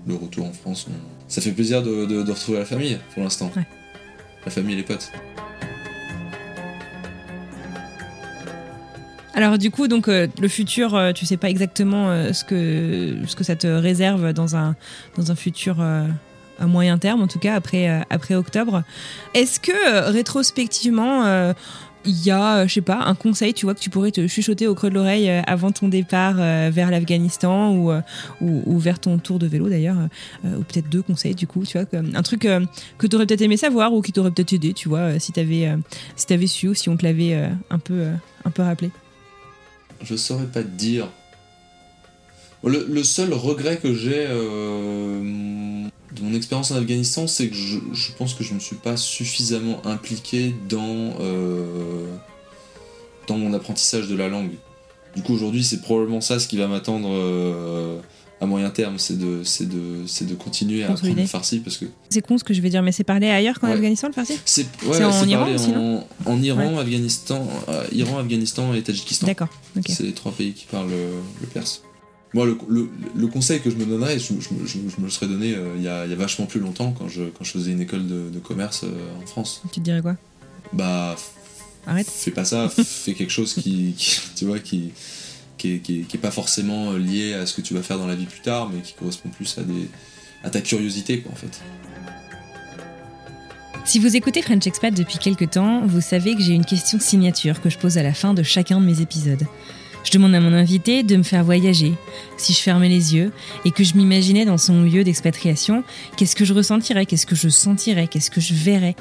Le retour en France, ça fait plaisir de, de, retrouver la famille pour l'instant. La famille et les potes.
Alors du coup, donc euh, le futur, euh, tu sais pas exactement euh, ce que ce que ça te réserve dans un dans un futur à moyen terme, en tout cas après après octobre. Est-ce que rétrospectivement il y a, je sais pas, un conseil, tu vois, que tu pourrais te chuchoter au creux de l'oreille avant ton départ vers l'Afghanistan ou, ou, vers ton tour de vélo d'ailleurs, ou peut-être deux conseils du coup, tu vois, un truc que tu aurais peut-être aimé savoir ou qui t'aurait peut-être aidé, tu vois, si t'avais si avais su ou si on te l'avait un peu un peu rappelé
je saurais pas te dire. Le, seul regret que j'ai euh, de mon expérience en Afghanistan, c'est que je, pense que je me suis pas suffisamment impliqué dans, euh, dans mon apprentissage de la langue. Du coup, aujourd'hui, c'est probablement ça ce qui va m'attendre euh, à moyen terme, c'est de, c'est de, c'est de continuer à apprendre le farsi parce que.
C'est con ce que je vais dire, mais c'est parlé ailleurs qu'en Afghanistan le farsi
C'est en, Iran en, en, Iran, Afghanistan, euh, Iran, Afghanistan et Tadjikistan.
D'accord.
C'est les trois pays qui parlent le, perse. Moi, le, le, le, conseil que je me donnerais, je, je, je, me le serais donné euh, il, y a, il, y a, vachement plus longtemps quand je, quand je faisais une école de, de commerce euh, en France.
Tu te dirais quoi?
Bah.
Arrête.
Fais pas ça, fais quelque chose qui, qui tu vois, qui, qui est, pas forcément lié à ce que tu vas faire dans la vie plus tard, mais qui correspond plus à, ta curiosité, en fait.
Si vous écoutez French Expat depuis quelques temps, vous savez que j'ai une question signature que je pose à la fin de chacun de mes épisodes. Je demande à mon invité de me faire voyager. Si je fermais les yeux et que je m'imaginais dans son lieu d'expatriation, qu'est-ce que je ressentirais, qu'est-ce que je sentirais, qu'est-ce que je verrais?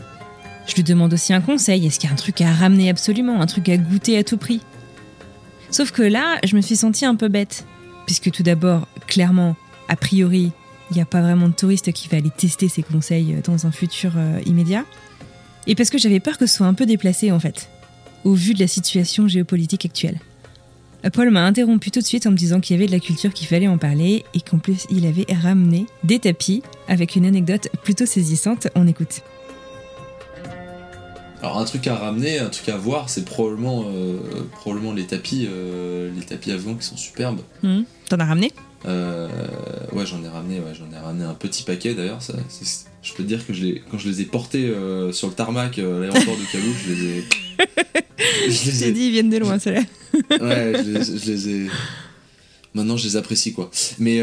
Je lui demande aussi un conseil, est-ce qu'il y a un truc à ramener absolument, un truc à goûter à tout prix? Sauf que là, je me suis sentie un peu bête. Puisque tout d'abord, clairement, a priori, il n'y a pas vraiment de touriste qui va aller tester ces conseils dans un futur euh, immédiat. Et parce que j'avais peur que ce soit un peu déplacé en fait, au vu de la situation géopolitique actuelle. Paul m'a interrompu tout de suite en me disant qu'il y avait de la culture qu'il fallait en parler et qu'en plus il avait ramené des tapis avec une anecdote plutôt saisissante. On écoute.
Alors un truc à ramener, un truc à voir, c'est probablement, euh, probablement les tapis, euh, les tapis afghans qui sont superbes.
Mmh. T'en as ramené?
Euh, Ouais, j'en ai ramené, ouais, j'en ai ramené un petit paquet d'ailleurs. Je peux te dire que je les, quand je les ai portés sur le tarmac à l'aéroport de Kaboul, je les ai.
je les ai dit, ils viennent de loin, ceux-là.
ouais, je les, je les, ai. Maintenant, je les apprécie quoi. Mais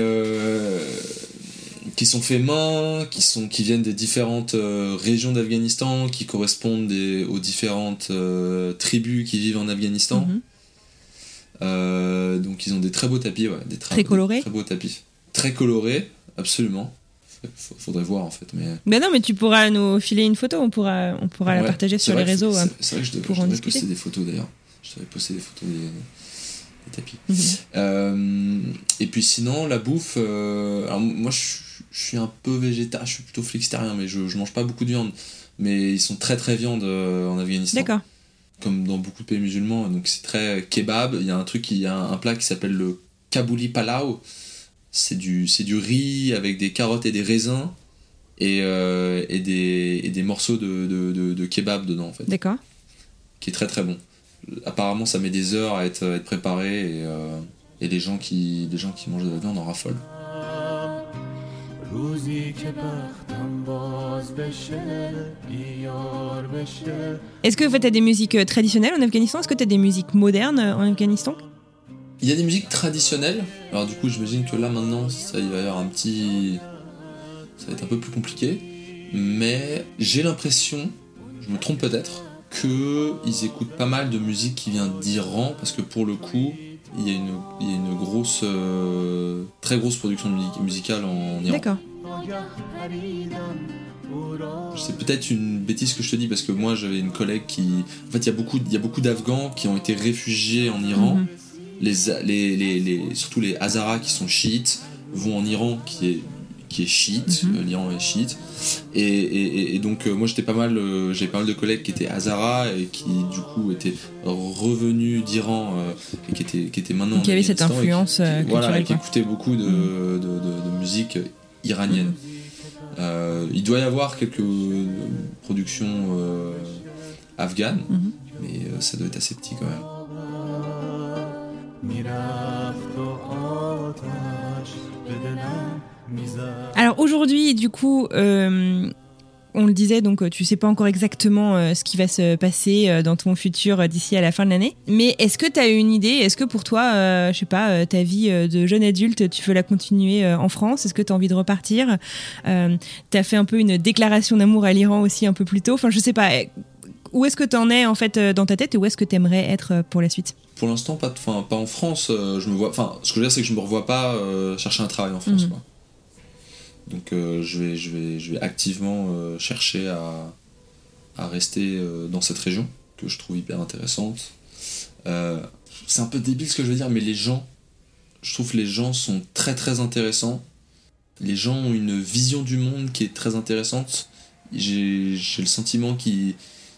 qui sont faits main, qui, sont, qui viennent des différentes euh, régions d'Afghanistan, qui correspondent aux différentes euh, tribus qui vivent en Afghanistan. Mhm. Euh, donc ils ont des très beaux tapis, ouais, des
très, colorés.
très beaux tapis. Très colorés, absolument. Faudrait voir en fait. Mais...
Ben non, mais tu pourras nous filer une photo, on pourra, on pourra la partager sur les réseaux.
C'est vrai que je devrais, poster des photos d'ailleurs. Je devrais poster des photos des, tapis. Mhm. et puis sinon, la bouffe. alors moi je je suis un peu végétarien, je suis plutôt flexitarien, mais je, je mange pas beaucoup de viande. Mais ils sont très très viande euh, en Afghanistan.
D'accord.
Comme dans beaucoup de pays musulmans, donc c'est très kebab. Il y a un truc, il y a un, plat qui s'appelle le kabouli palau. C'est du, c'est du riz avec des carottes et des raisins et, euh, et, des, et des morceaux de, de, de, kebab dedans en fait.
D'accord.
Qui est très très bon. Apparemment, ça met des heures à être, être préparé et, euh, et les, gens qui, les gens qui mangent de la viande en raffolent.
Est-ce que tu as des musiques euh, traditionnelles en Afghanistan? Est-ce que tu as des musiques modernes euh, en Afghanistan?
Il y a des musiques traditionnelles. Alors du coup, j'imagine que là maintenant, ça il va y avoir un petit ça va être un peu plus compliqué, mais j'ai l'impression, je me trompe peut-être, que ils écoutent pas mal de musique qui vient d'Iran parce que pour le coup, il y a une, il y a une grosse, euh, très grosse production musicale en Iran.
D'accord.
C'est peut-être une bêtise que je te dis parce que moi j'avais une collègue qui. En fait, il y a beaucoup, il y a beaucoup d'Afghans qui ont été réfugiés en Iran. Mhm. les, les, les, les, surtout les Hazaras qui sont chiites vont en Iran qui est qui est chiite, mhm. euh, l'Iran est chiite. Et, et, donc euh, moi j'étais pas mal, euh, j'ai pas mal de collègues qui étaient Hazara et qui du coup étaient revenus d'Iran et qui étaient, qui étaient maintenant.
Donc il y avait cette influence
qui,
culturelle.
Voilà, qui écoutaient beaucoup de, mhm. de, de, musique iranienne. Mhm. il doit y avoir quelques productions afghanes, mais ça doit être assez petit quand même.
Alors aujourd'hui, du coup, euh, on le disait, donc tu sais pas encore exactement euh, ce qui va se passer euh, dans ton futur d'ici à la fin de l'année. Mais est-ce que tu as une idée? Est-ce que pour toi, je sais pas, ta vie de jeune adulte, tu veux la continuer en France? Est-ce que tu as envie de repartir? Tu as fait un peu une déclaration d'amour à l'Iran aussi un peu plus tôt? Enfin, je sais pas. Où est-ce que tu en es en fait dans ta tête et où est-ce que tu aimerais être pour la suite?
Pour l'instant, pas, pas en France. je me vois. Enfin, ce que je veux dire, c'est que je me revois pas chercher un travail en France. Mhm. Quoi. Donc euh, je, vais, je, activement euh, chercher à, rester euh, dans cette région que je trouve hyper intéressante. c'est un peu débile ce que je veux dire, mais les gens, je trouve les gens sont très très intéressants. Les gens ont une vision du monde qui est très intéressante. J'ai le sentiment qu'ils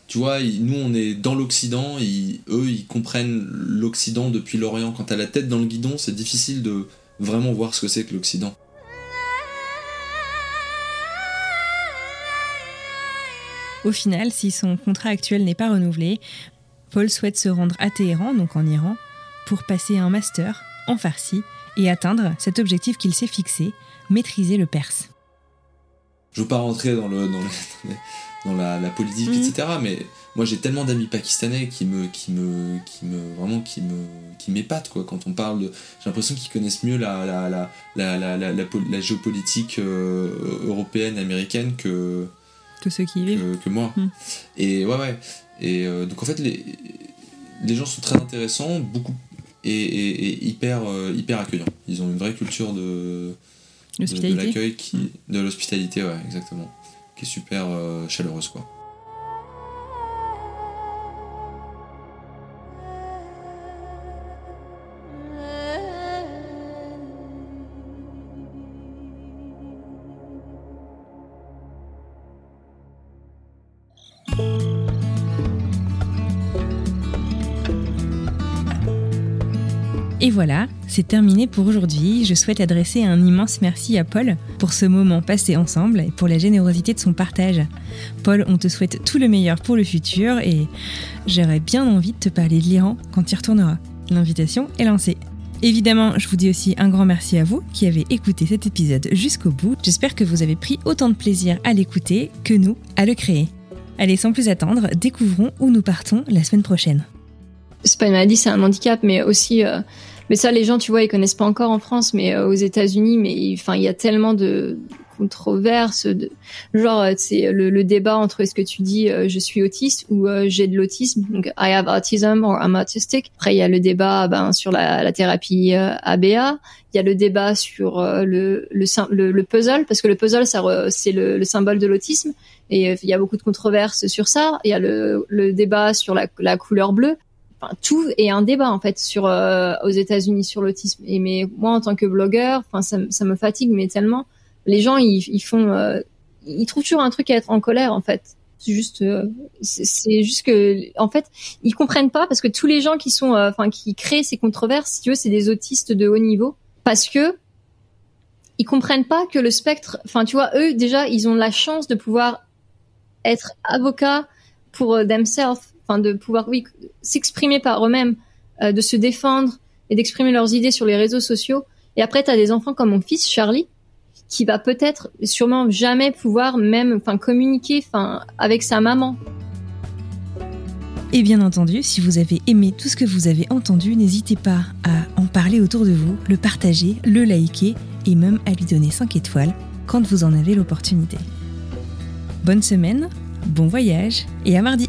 tu vois, nous on est dans l'Occident, eux ils comprennent l'Occident depuis l'Orient. Quand t'as la tête dans le guidon, c'est difficile de vraiment voir ce que c'est que l'Occident.
Au final, si son contrat actuel n'est pas renouvelé, Paul souhaite se rendre à Téhéran, donc en Iran, pour passer un master en farsi et atteindre cet objectif qu'il s'est fixé, maîtriser le perse.
Je ne veux pas rentrer dans, le, dans, la, politique, mhm. etc. Mais moi j'ai tellement d'amis pakistanais qui me, qui me, qui me, vraiment qui me, qui m'épatent quoi. Quand on parle de, j'ai l'impression qu'ils connaissent mieux la, la, la, la géopolitique euh, européenne, américaine que,
que ceux qui y vivent.
Que, moi. Hmm. Et ouais, ouais. Et euh, donc en fait, les, les gens sont très intéressants, beaucoup et, hyper, euh, hyper accueillants. Ils ont une vraie culture de, de, l'accueil, qui, hmm. de l'hospitalité, ouais, exactement, qui est super euh, chaleureuse, quoi.
Voilà, c'est terminé pour aujourd'hui. Je souhaite adresser un immense merci à Paul pour ce moment passé ensemble et pour la générosité de son partage. Paul, on te souhaite tout le meilleur pour le futur et j'aurais bien envie de te parler de l'Iran quand tu y retourneras. L'invitation est lancée. Évidemment, je vous dis aussi un grand merci à vous qui avez écouté cet épisode jusqu'au bout. J'espère que vous avez pris autant de plaisir à l'écouter que nous à le créer. Allez, sans plus attendre, découvrons où nous partons la semaine prochaine.
C'est pas une maladie, c'est un handicap, mais aussi euh, mais ça, les gens, tu vois, ils connaissent pas encore en France, mais euh, aux États-Unis, mais enfin, il y a tellement de controverses, de genre, euh, c'est le, le, débat entre est-ce que tu dis euh, je suis autiste ou j'ai de l'autisme, donc I have autism or I'm autistic. Après, il y a le débat ben, sur la, la thérapie ABA. Il y a le débat sur le, le, le, puzzle, parce que le puzzle, c'est le, le symbole de l'autisme. Et il y a beaucoup de controverses sur ça. Il y a le, le débat sur la, la couleur bleue tout est un débat en fait sur euh, aux États-Unis sur l'autisme. Et mais moi en tant que blogueur, enfin ça, ça, me fatigue mais tellement les gens ils, ils font euh, ils trouvent toujours un truc à être en colère en fait. C'est juste euh, c'est juste que en fait ils comprennent pas parce que tous les gens qui sont enfin qui créent ces controverses, si tu veux, c'est des autistes de haut niveau parce que ils comprennent pas que le spectre, enfin tu vois, eux déjà ils ont la chance de pouvoir être avocats pour themselves enfin de pouvoir oui s'exprimer par eux-mêmes, euh, de se défendre et d'exprimer leurs idées sur les réseaux sociaux. Et après, tu as des enfants comme mon fils Charlie qui va peut-être sûrement jamais pouvoir même enfin communiquer enfin avec sa maman.
Et bien entendu, si vous avez aimé tout ce que vous avez entendu, n'hésitez pas à en parler autour de vous, le partager, le liker et même à lui donner 5 étoiles quand vous en avez l'opportunité. Bonne semaine, bon voyage et à mardi